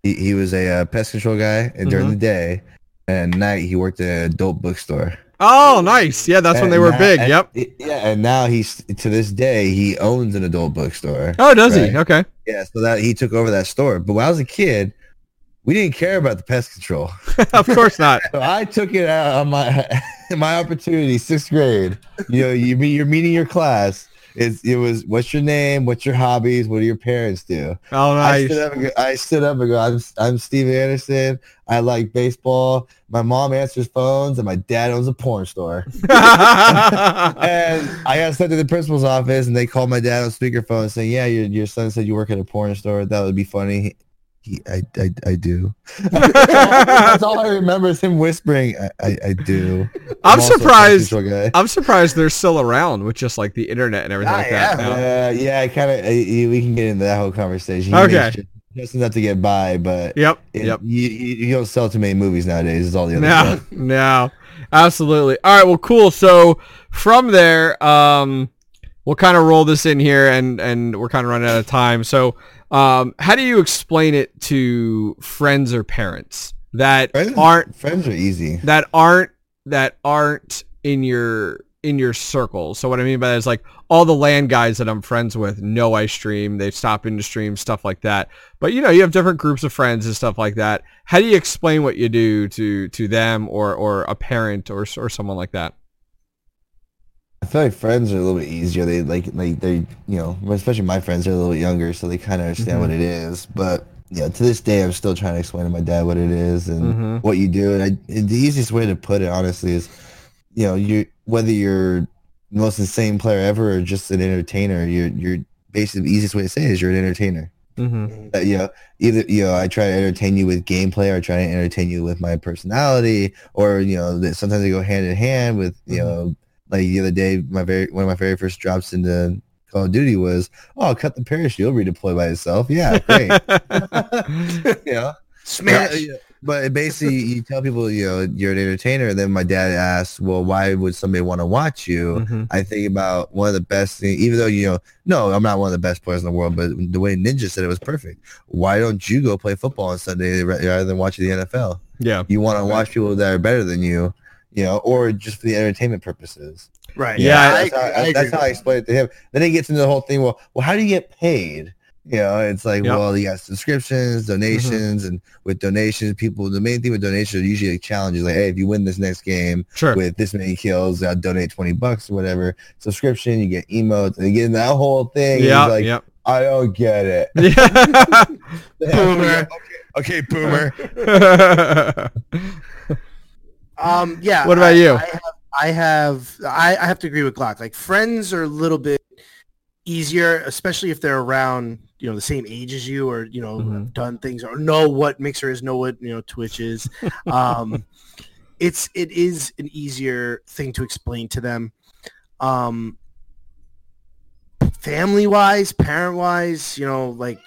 he, he was a uh, pest control guy, and during Mhm. the day and night he worked at an adult bookstore. oh, nice. Yeah, that's when they were now- big. and- Yep. Yeah, and now he's to this day he owns an adult bookstore. Oh, does Right. he? Okay. Yeah, so that he took over that store. But when I was a kid, we didn't care about the pest control. of course not. So I took it out on my my opportunity, sixth grade. You know, you meet you're meeting your class, It's it was what's your name? What's your hobbies? What do your parents do? Oh, I nice. stood up and go, I stood up and go, I'm I'm Steve Anderson. I like baseball. My mom answers phones and my dad owns a porn store. and I got sent to the principal's office and they called my dad on speakerphone saying, Yeah, your your son said you work at a porn store. That would be funny. He, I, I, I do. That's all I remember is him whispering, I, I, I do. I'm a surprised. I'm surprised they're still around with just like the internet and everything Ah, like that. yeah. now. Uh, yeah, I kind of. We can get into that whole conversation. He Okay. Just enough to get by, but Yep. it- Yep. you, you, you don't sell too many movies nowadays. Is all the other No, stuff. no, absolutely. All right, well, cool. So from there, um, we'll kind of roll this in here, and and we're kind of running out of time. So, um, how do you explain it to friends or parents that Friends, aren't friends are easy. that aren't that aren't in your in your circle? So what I mean by that is like all the LAN guys that I'm friends with know I stream. They stop into stream stuff like that. But you know, you have different groups of friends and stuff like that. How do you explain what you do to to them or or a parent or or someone like that? I feel like friends are a little bit easier. They like like they you know especially my friends are a little bit younger, so they kind of understand Mhm. what it is. But you know, to this day, I'm still trying to explain to my dad what it is and Mhm. what you do. And, I, and the easiest way to put it, honestly, is you know you whether you're the most insane player ever or just an entertainer, you're you're basically the easiest way to say it is you're an entertainer. Mm-hmm. Uh, you know, either you know, I try to entertain you with gameplay, or I try to entertain you with my personality, or you know, sometimes they go hand in hand with you Mhm. know, like the other day, my very one of my very first drops into Call of Duty was, oh, cut the parachute, it'll redeploy by itself. Yeah, great. know, Smash. Yeah, yeah. But basically, you tell people, you know, you're an entertainer, and then my dad asks, well, why would somebody want to watch you? Mhm. I think about one of the best things, even though, you know, no, I'm not one of the best players in the world, but the way Ninja said it was perfect. Why don't you go play football on Sunday rather than watching the NFL? Yeah. You want to watch people that are better than you, you know, or just for the entertainment purposes. Right. Yeah, I, that's, how, agree- I that's agree how I with explain it to him. Then he gets into the whole thing. Well, well, how do you get paid? You know, it's like, Yep. well, you got subscriptions, donations, mm-hmm. and with donations, people. The main thing with donations are usually like challenges. Like, hey, if you win this next game Sure. with this many kills, I'll donate twenty bucks or whatever. Subscription, you get emotes, and you get in that whole thing. Yeah. He's like, yeah. I don't get it. Yeah. Boomer. Okay, okay, boomer. Um, yeah. What about I- you? I have, I have, I, I have to agree with Glock. Like friends are a little bit easier, especially if they're around, you know, the same age as you, or you know, Mhm. have done things or know what Mixer is, know what you know Twitch is. Um, it's it is an easier thing to explain to them. Um, family wise, parent wise, you know, like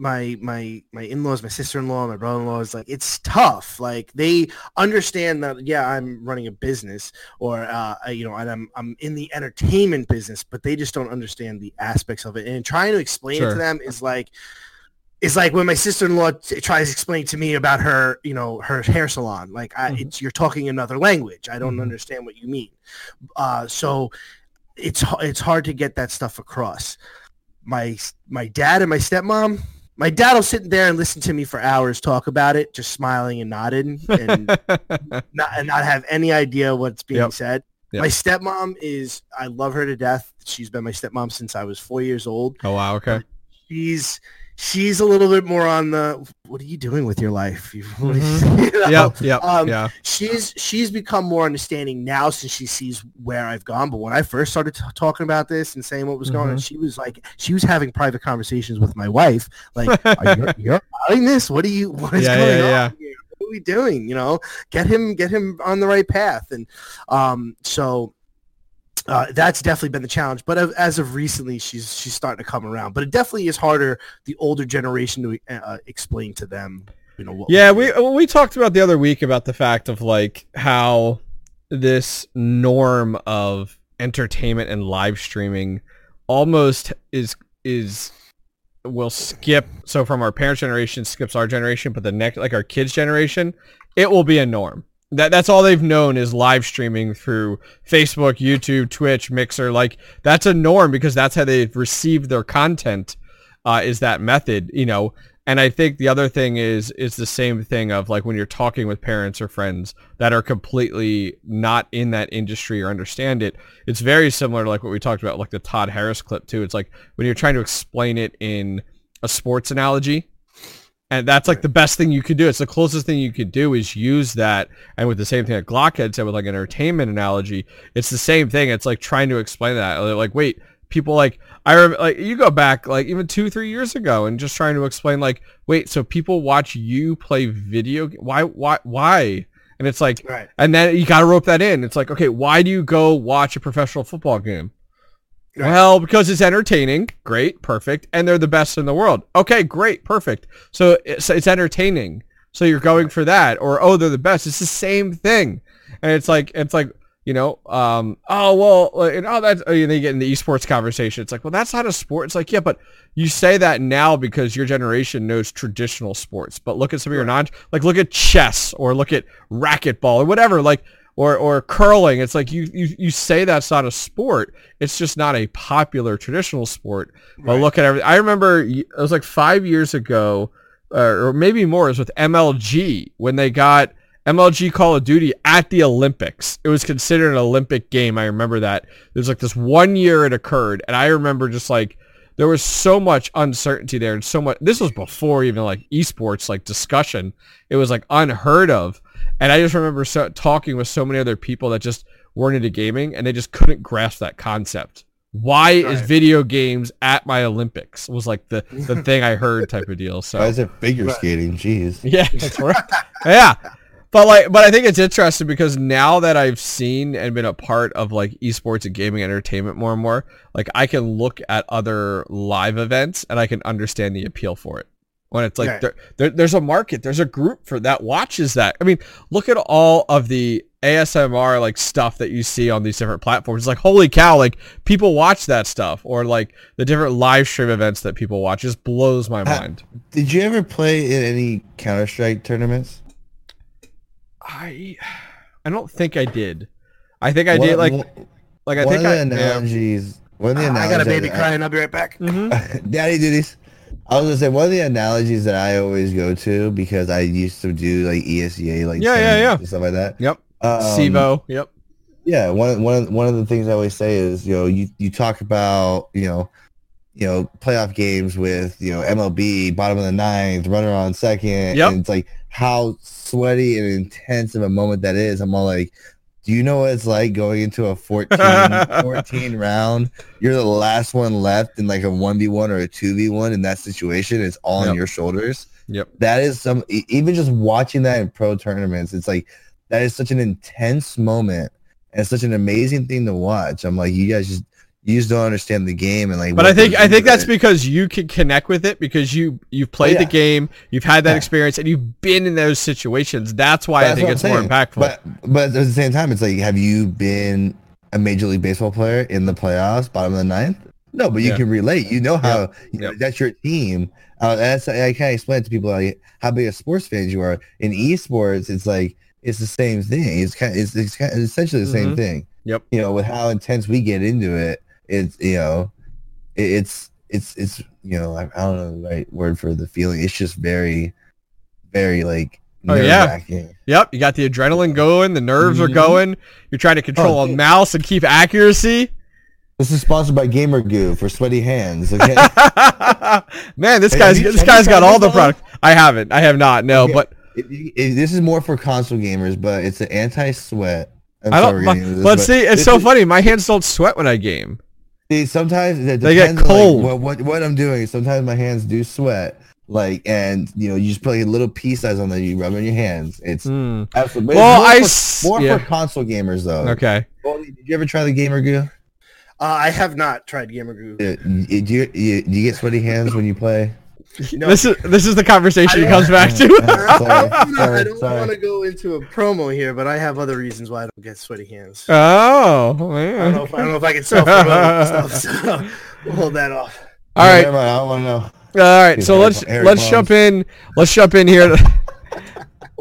my my my in-laws, my sister-in-law, my brother-in-law is like it's tough. Like they understand that yeah, I'm running a business or uh you know, and I'm I'm in the entertainment business, but they just don't understand the aspects of it. And trying to explain it to them is like is like when my sister-in-law t- tries to explain to me about her, you know, her hair salon. Like I, Mhm. it's you're talking another language. I don't Mhm. understand what you mean. Uh, so it's it's hard to get that stuff across. My my dad and my stepmom. My dad will sit there and listen to me for hours talk about it, just smiling and nodding, and not and not have any idea what's being Yep. said. Yep. My stepmom is I love her to death. She's been my stepmom since I was four years old. oh wow. Okay. She's she's a little bit more on the what are you doing with your life? You- Mm-hmm. you know? Yep. Yep. Um, yeah. she's she's become more understanding now since she sees where I've gone. But when I first started t- talking about this and saying what was going on, Mhm. she was like, she was having private conversations with my wife, like, are you, you're allowing this? What are you? What is Yeah, going yeah, on? yeah. here? What are we doing? You know, get him get him on the right path. And um, so uh, that's definitely been the challenge. But as of recently, she's she's starting to come around. But it definitely is harder the older generation to uh, explain to them. You know, what Yeah, we well, we talked about the other week about the fact of like how this norm of entertainment and live streaming almost is is will skip so from our parents generation skips our generation but the next like our kids generation it will be a norm that that's all they've known is live streaming through Facebook, YouTube, Twitch, Mixer like that's a norm because that's how they've received their content uh, is that method you know And I think the other thing is is the same thing of like when you're talking with parents or friends that are completely not in that industry or understand it. It's very similar to like what we talked about, like the Todd Harris clip too. It's like when you're trying to explain it in a sports analogy, and that's like the best thing you could do. It's the closest thing you could do is use that. And with the same thing that Glock had said with like an entertainment analogy, it's the same thing. It's like trying to explain that. Like, wait, people like I remember like you go back like even two three years ago and just trying to explain like, wait, so people watch you play video? Why why why? And it's like, Right. and then you got to rope that in. It's like, okay, why do you go watch a professional football game? Well, because it's entertaining. Great, perfect, and they're the best in the world. Okay, great, perfect. So it's, it's entertaining. So you're going for that, or oh, they're the best. It's the same thing, and it's like it's like you know, um, oh well, and oh that's oh, and they get in the esports conversation. It's like, well, that's not a sport. It's like, yeah, but you say that now because your generation knows traditional sports. But look at some of your non, like look at chess or look at racquetball or whatever. Like or or curling. It's like you, you you say that's not a sport. It's just not a popular traditional sport. But Right. look at everything. I remember it was like five years ago, uh, or maybe more. It was with MLG when they got MLG Call of Duty at the Olympics. It was considered an Olympic game. I remember that. There's like this one year it occurred, and I remember just like there was so much uncertainty there, and so much. This was before even like esports like discussion. It was like unheard of. And I just remember so, talking with so many other people that just weren't into gaming and they just couldn't grasp that concept. Why is video games at my Olympics? Was like the, the thing I heard type of deal. Why So is it figure Right. skating? Jeez. yeah, that's right. yeah. But like, but I think it's interesting because now that I've seen and been a part of like esports and gaming entertainment more and more, like I can look at other live events and I can understand the appeal for it. When it's like Right. there, there, there's a market, there's a group for that watches that. I mean, look at all of the ASMR like stuff that you see on these different platforms. It's like holy cow, like people watch that stuff, or like the different live stream events that people watch. Just blows my Ha- mind. Did you ever play in any Counter Strike tournaments? I I don't think I did. I think I One- did like one- like I one think of I the yeah. analogies. One of the I got a baby that- crying. I'll be right back. Mhm. Daddy duties. I was gonna say one of the analogies that I always go to because I used to do like ESEA, like Yeah, yeah, yeah. stuff like that. Yep. Um, CEVO. Yep. Yeah, one one of, one of the things I always say is you know you you talk about you know you know playoff games with you know MLB bottom of the ninth, runner on second, Yep. and it's like how sweaty and intense of a moment that is. I'm all like, do you know what it's like going into a 14, 14 round? You're the last one left in like a one v one or a two v one in that situation. It's all on your shoulders Yep. that is some even just watching that in pro tournaments it's like that is such an intense moment and it's such an amazing thing to watch i'm like you guys just you just don't understand the game and like But I think I think that's it. because you can connect with it because you you've played Oh, yeah. the game, you've had that Yeah. experience, and you've been in those situations. That's why I think it's I'm more impactful. but but at the same time it's like have you been a major league baseball player in the playoffs bottom of the ninth no but you Yeah. can relate you know how you know, Yep. that's your team uh, that's i can't explain to people like how big of sports fans you are in esports it's like it's the same thing it's kind it's, it's, kind it's essentially the same Mhm. thing Yep. you know with how intense we get into it it's you know it, it's it's it's you know I, I don't know the right word for the feeling it's just very very like Oh, yeah. yep, you got the adrenaline going, the nerves are Mhm. going. You're trying to control Oh, a dude. mouse and keep accuracy. This is sponsored by Gamer Goo for sweaty hands. Okay. Man, this Hey, guy's you- this guy's got all the one? product. I haven't. I have not. No, Okay. but If you- if- this is more for console gamers, but it's an anti-sweat. I'm I don't. we're But, this, but but see, it's this so is- funny. My hands don't sweat when I game. See, sometimes it They get depends on, like, what, what what I'm doing. Sometimes my hands do sweat. Like and you know you just put like a little pea size on there. You rub it in your hands. It's Hmm. absolutely. Well, more I for, s- more yeah. for console gamers though. Okay. Goldie, did you ever try the Gamer Goo? Uh, I have not tried Gamer Goo. Uh, Do you, you do you get sweaty hands when you play? No. This is this is the conversation he comes back to. sorry, I sorry, don't sorry. want to go into a promo here, but I have other reasons why I don't get sweaty hands. oh, I don't know if I don't know if I can self promote stuff, so we'll hold that off. All Yeah, right. never mind, I don't want to know. All right, so let's let's jump in. Let's jump in here.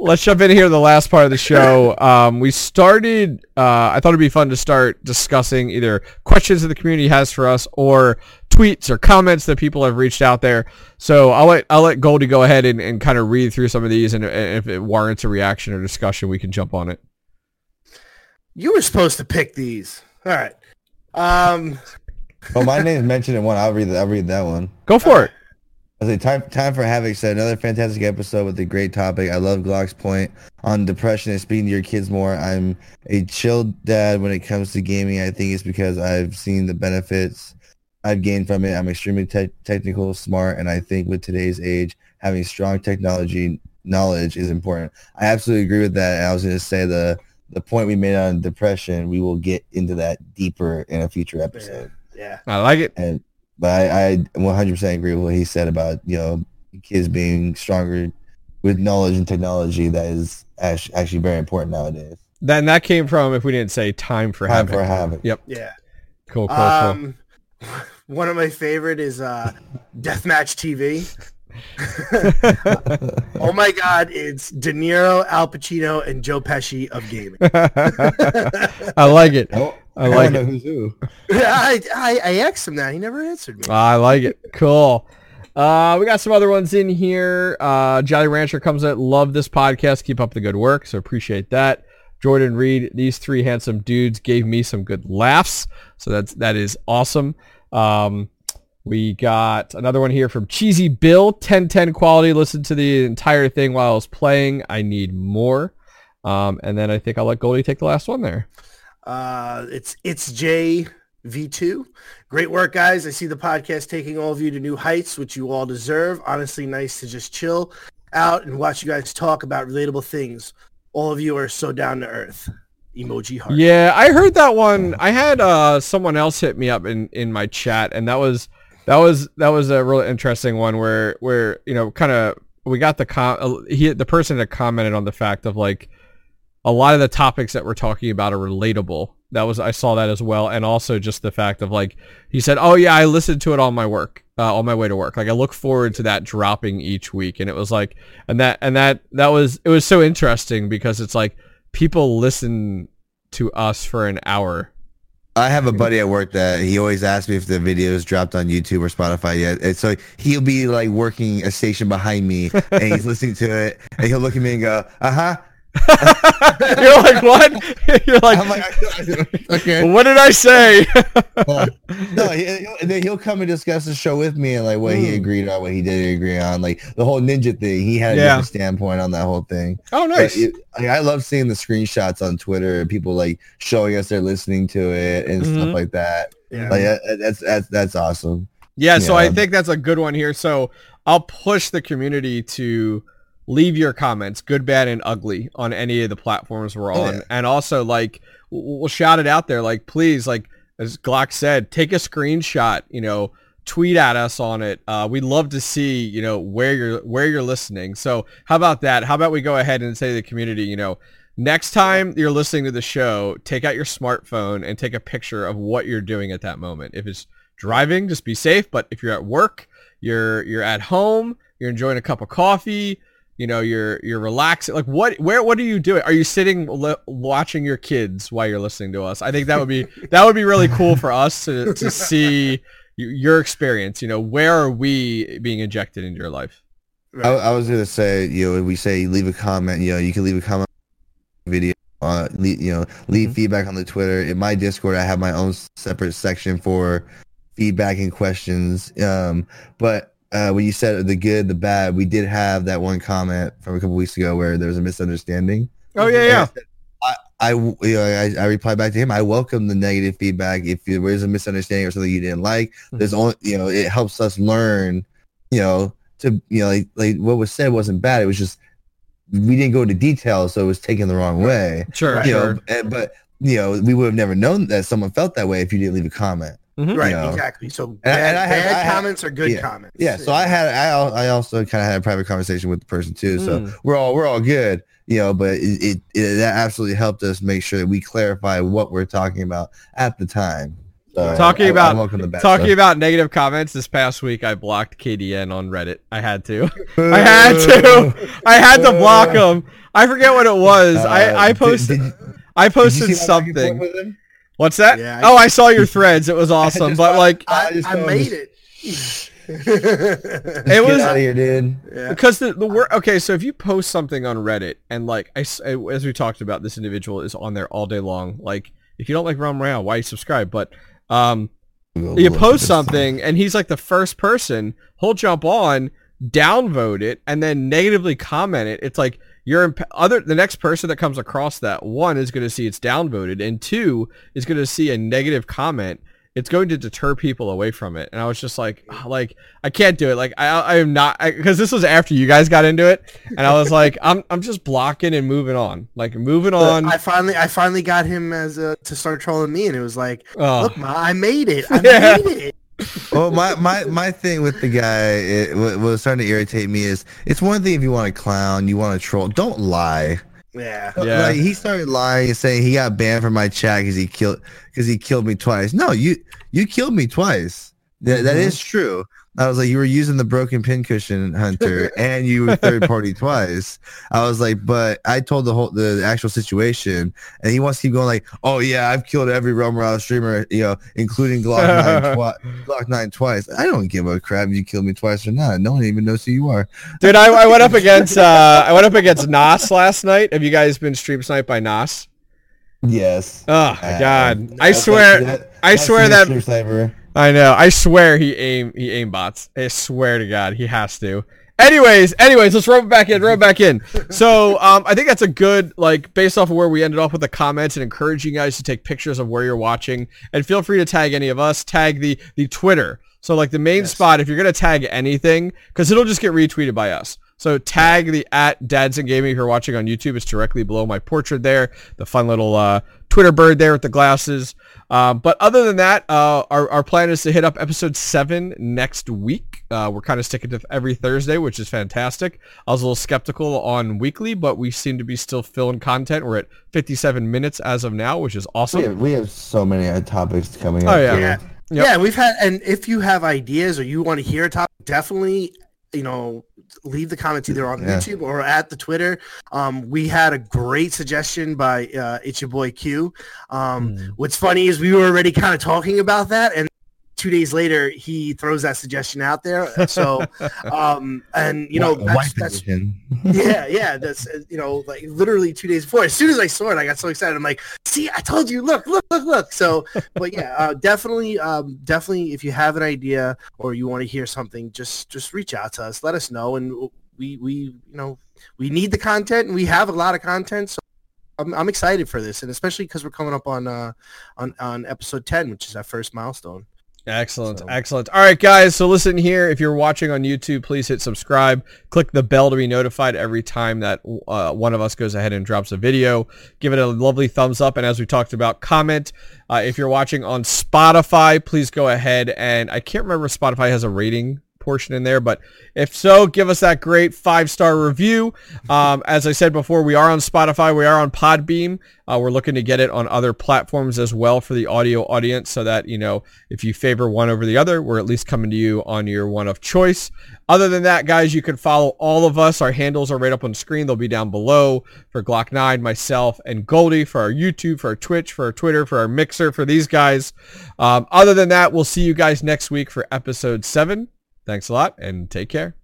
Let's jump in here the last part of the show. Um, we started. Uh, I thought it'd be fun to start discussing either questions that the community has for us or tweets or comments that people have reached out there. So I'll let I'll let Goldie go ahead and, and kind of read through some of these, and, and if it warrants a reaction or discussion, we can jump on it. You were supposed to pick these. All right. Um, Oh, my name's mentioned in one. I'll read. I'll read that one. Go for it. I say time time for Havoc said another fantastic episode with a great topic. I love Glock's point on depression and speaking to your kids more. I'm a chill dad when it comes to gaming. I think it's because I've seen the benefits I've gained from it. I'm extremely te- technical, smart, and I think with today's age, having strong technology knowledge is important. I absolutely agree with that. And I was going to say the the point we made on depression, we will get into that deeper in a future episode. yeah. I like it. And but I, I 100% agree with what he said about you know kids being stronger with knowledge and technology. That is actually very important nowadays. Then that came from if we didn't say time for Time havoc. for havoc. Yep. Yeah. Cool. Cool. cool. Um, one of my favorite is uh, Deathmatch TV. oh my God, it's De Niro, Al Pacino, and Joe Pesci of gaming. I like it. I I like don't it. know who's who. I, I I asked him that. He never answered me. I like it. Cool. Uh, we got some other ones in here. Uh, Jolly Rancher comes in. Love this podcast. Keep up the good work. So appreciate that. Jordan Reed, these three handsome dudes gave me some good laughs. So that's that is awesome. Um, we got another one here from Cheesy Bill, 1010 quality. Listen to the entire thing while I was playing. I need more. Um, and then I think I'll let Goldie take the last one there. Uh, it's it's J V2. Great work, guys. I see the podcast taking all of you to new heights, which you all deserve. Honestly, nice to just chill out and watch you guys talk about relatable things. All of you are so down to earth. Emoji heart. Yeah, I heard that one. I had uh, someone else hit me up in, in my chat, and that was that was that was a really interesting one where where you know kind of we got the com uh, he the person that commented on the fact of like a lot of the topics that we're talking about are relatable. That was I saw that as well, and also just the fact of like he said, "Oh yeah, I listened to it on my work, uh, on my way to work. Like I look forward to that dropping each week." And it was like, and that and that that was it was so interesting because it's like people listen to us for an hour. I have a buddy at work that he always asks me if the videos dropped on YouTube or Spotify yet. And so he'll be like working a station behind me and he's listening to it and he'll look at me and go, uh huh. You're like, what? You're like, I'm like, okay. what did I say? no, he, he'll, he'll come and discuss the show with me and like what he Hmm. agreed on, what he didn't agree on, like the whole ninja thing. He had a Yeah. different standpoint on that whole thing. oh, nice. it- like, I love seeing the screenshots on Twitter and people like showing us they're listening to it and Mhm. stuff like that. Yeah. Like that- that's that's that's awesome. Yeah, so I think that's a good one here. So I'll push the community to leave your comments, good, bad, and ugly, on any of the platforms we're Oh, on, yeah. and also like we'll shout it out there. Like, please, like as Glock said, take a screenshot. You know, tweet at us on it. Uh, we'd love to see you know where you're where you're listening. So how about that? How about we go ahead and say to the community, you know. Next time you're listening to the show, take out your smartphone and take a picture of what you're doing at that moment. If it's driving, just be safe. But if you're at work, you're you're at home, you're enjoying a cup of coffee, you know, you're you're relaxing. Like what? Where? What are you doing? Are you sitting li- watching your kids while you're listening to us? I think that would be that would be really cool for us to to see your experience. You know, where are we being injected into your life? I, I was gonna say, you know, we say leave a comment. You know, you can leave a comment video. Uh, leave, you know, leave Mhm. feedback on the Twitter. In my Discord, I have my own separate section for feedback and questions. Um, but uh, when you said the good, the bad, we did have that one comment from a couple weeks ago where there was a misunderstanding. Oh yeah, yeah. I I, I, you know, I, I replied back to him. I welcome the negative feedback. If there is a misunderstanding or something you didn't like, there's only, you know, it helps us learn, you know, to, you know, like, like what was said wasn't bad. It was just, we didn't go into detail. So it was taken the wrong way, Sure, you sure. know, and, but, you know, we would have never known that someone felt that way if you didn't leave a comment. Mhm. Right, you know. exactly. So And- bad, and I had- bad I had- comments are good yeah. comments. Yeah. So I had, I, I also kind of had a private conversation with the person too. So Mm. we're all, we're all good, you know, but it, it, it, that absolutely helped us make sure that we clarify what we're talking about at the time. So So Talking I- I about- welcome the bad Talking stuff. about negative comments, this past week I blocked KDN on Reddit. I had to. I had to. I had to block him. I forget what it was. Uh, I, I posted did- I did you posted see my back and forth something. With him? What's that? Yeah, I- oh, I saw your threads. It was awesome. But thought- like I I, I made him- it. It Get was- out of here, dude. because the the word okay. So if you post something on Reddit and like I s- as we talked about, this individual is on there all day long. Like if you don't like Realm Royale, why you subscribe? But um, We'll you post something and he's like the first person he'll jump on downvote it and then negatively comment it it's like you're imp- other the next person that comes across that one is going to see it's downvoted and two is going to see a negative comment it's going to deter people away from it and i was just like ah, like i can't do it like i i am not because this was after you guys got into it and i was like i'm i'm just blocking and moving on like moving on I finally, I finally got him as a, to start trolling me, and it was like, oh, look, ma, I made it. I Yeah. made it. Well, my, my, my thing with the guy, it, what what was starting to irritate me is, it's one thing if you want to clown, you want to troll. Don't lie. Yeah. Yeah. Like he started lying and saying he got banned from my chat because he killed because he killed me twice. No, you you killed me twice. That that Mhm. is true. I was like, you were using the broken pincushion hunter, and you were third party twice. I was like, but I told the whole the actual situation, and he wants to keep going like, oh yeah, I've killed every Realm Royale streamer, you know, including Glock nine, twi- Glock nine twice. I don't give a crap if you killed me twice or not. No one even knows who you are. dude I, I went up against uh i went up against nas last night have you guys been stream sniped by nas Yes. Oh my god! I That's swear, like- I swear that. I know. I swear he aim he aim bots. I swear to God, he has to. Anyways, anyways, let's roll it back in. Roll it back in. So um, I think that's a good like based off of where we ended off with the comments and encouraging you guys to take pictures of where you're watching and feel free to tag any of us. Tag the the Twitter. So like the main Yes. spot, if you're gonna tag anything, because it'll just get retweeted by us. So tag the at Dads and Gaming if you're watching on YouTube. It's directly below my portrait there. The fun little uh, Twitter bird there with the glasses. Um, but other than that, uh, our, our plan is to hit up episode seven next week. Uh, we're kind of sticking to every Thursday, which is fantastic. I was a little skeptical on weekly, but we seem to be still filling content. We're at 57 minutes as of now, which is awesome. We have, we have so many uh, topics coming up. Oh, yeah. too. Yeah. Yep. Yeah, we've had, and if you have ideas or you want to hear a topic, definitely, you know, leave the comments either on Yeah. YouTube or at the Twitter. Um, we had a great suggestion by uh, It's Your Boy Q. Um, Hmm. What's funny is we were already kind of talking about that, and two days later he throws that suggestion out there. So, um, and you know, that's, that's yeah, yeah. That's uh, you know, like literally two days before. As soon as I saw it, I got so excited. I'm like, "See, I told you! Look, look, look, look!" So, but yeah, uh, definitely, um, definitely. If you have an idea or you want to hear something, just just reach out to us. Let us know, and we we you know we need the content, and we have a lot of content. So. I'm, I'm excited for this, and especially because we're coming up on uh, on on episode ten, which is our first milestone. Excellent, So- excellent. All right, guys. So listen here. If you're watching on YouTube, please hit subscribe. Click the bell to be notified every time that uh, one of us goes ahead and drops a video. Give it a lovely thumbs up, and as we talked about, comment. Uh, if you're watching on Spotify, please go ahead and I can't remember if Spotify has a rating portion in there, but if so, give us that great five star review. Um, as I said before, we are on Spotify, we are on Podbean. Uh, we're looking to get it on other platforms as well for the audio audience, so that you know if you favor one over the other, we're at least coming to you on your one of choice. Other than that, guys, you can follow all of us. Our handles are right up on screen. They'll be down below for Glock 9, myself, and Goldie for our YouTube, for our Twitch, for our Twitter, for our Mixer, for these guys. Um, other than that, we'll see you guys next week for episode 7. Thanks a lot and take care.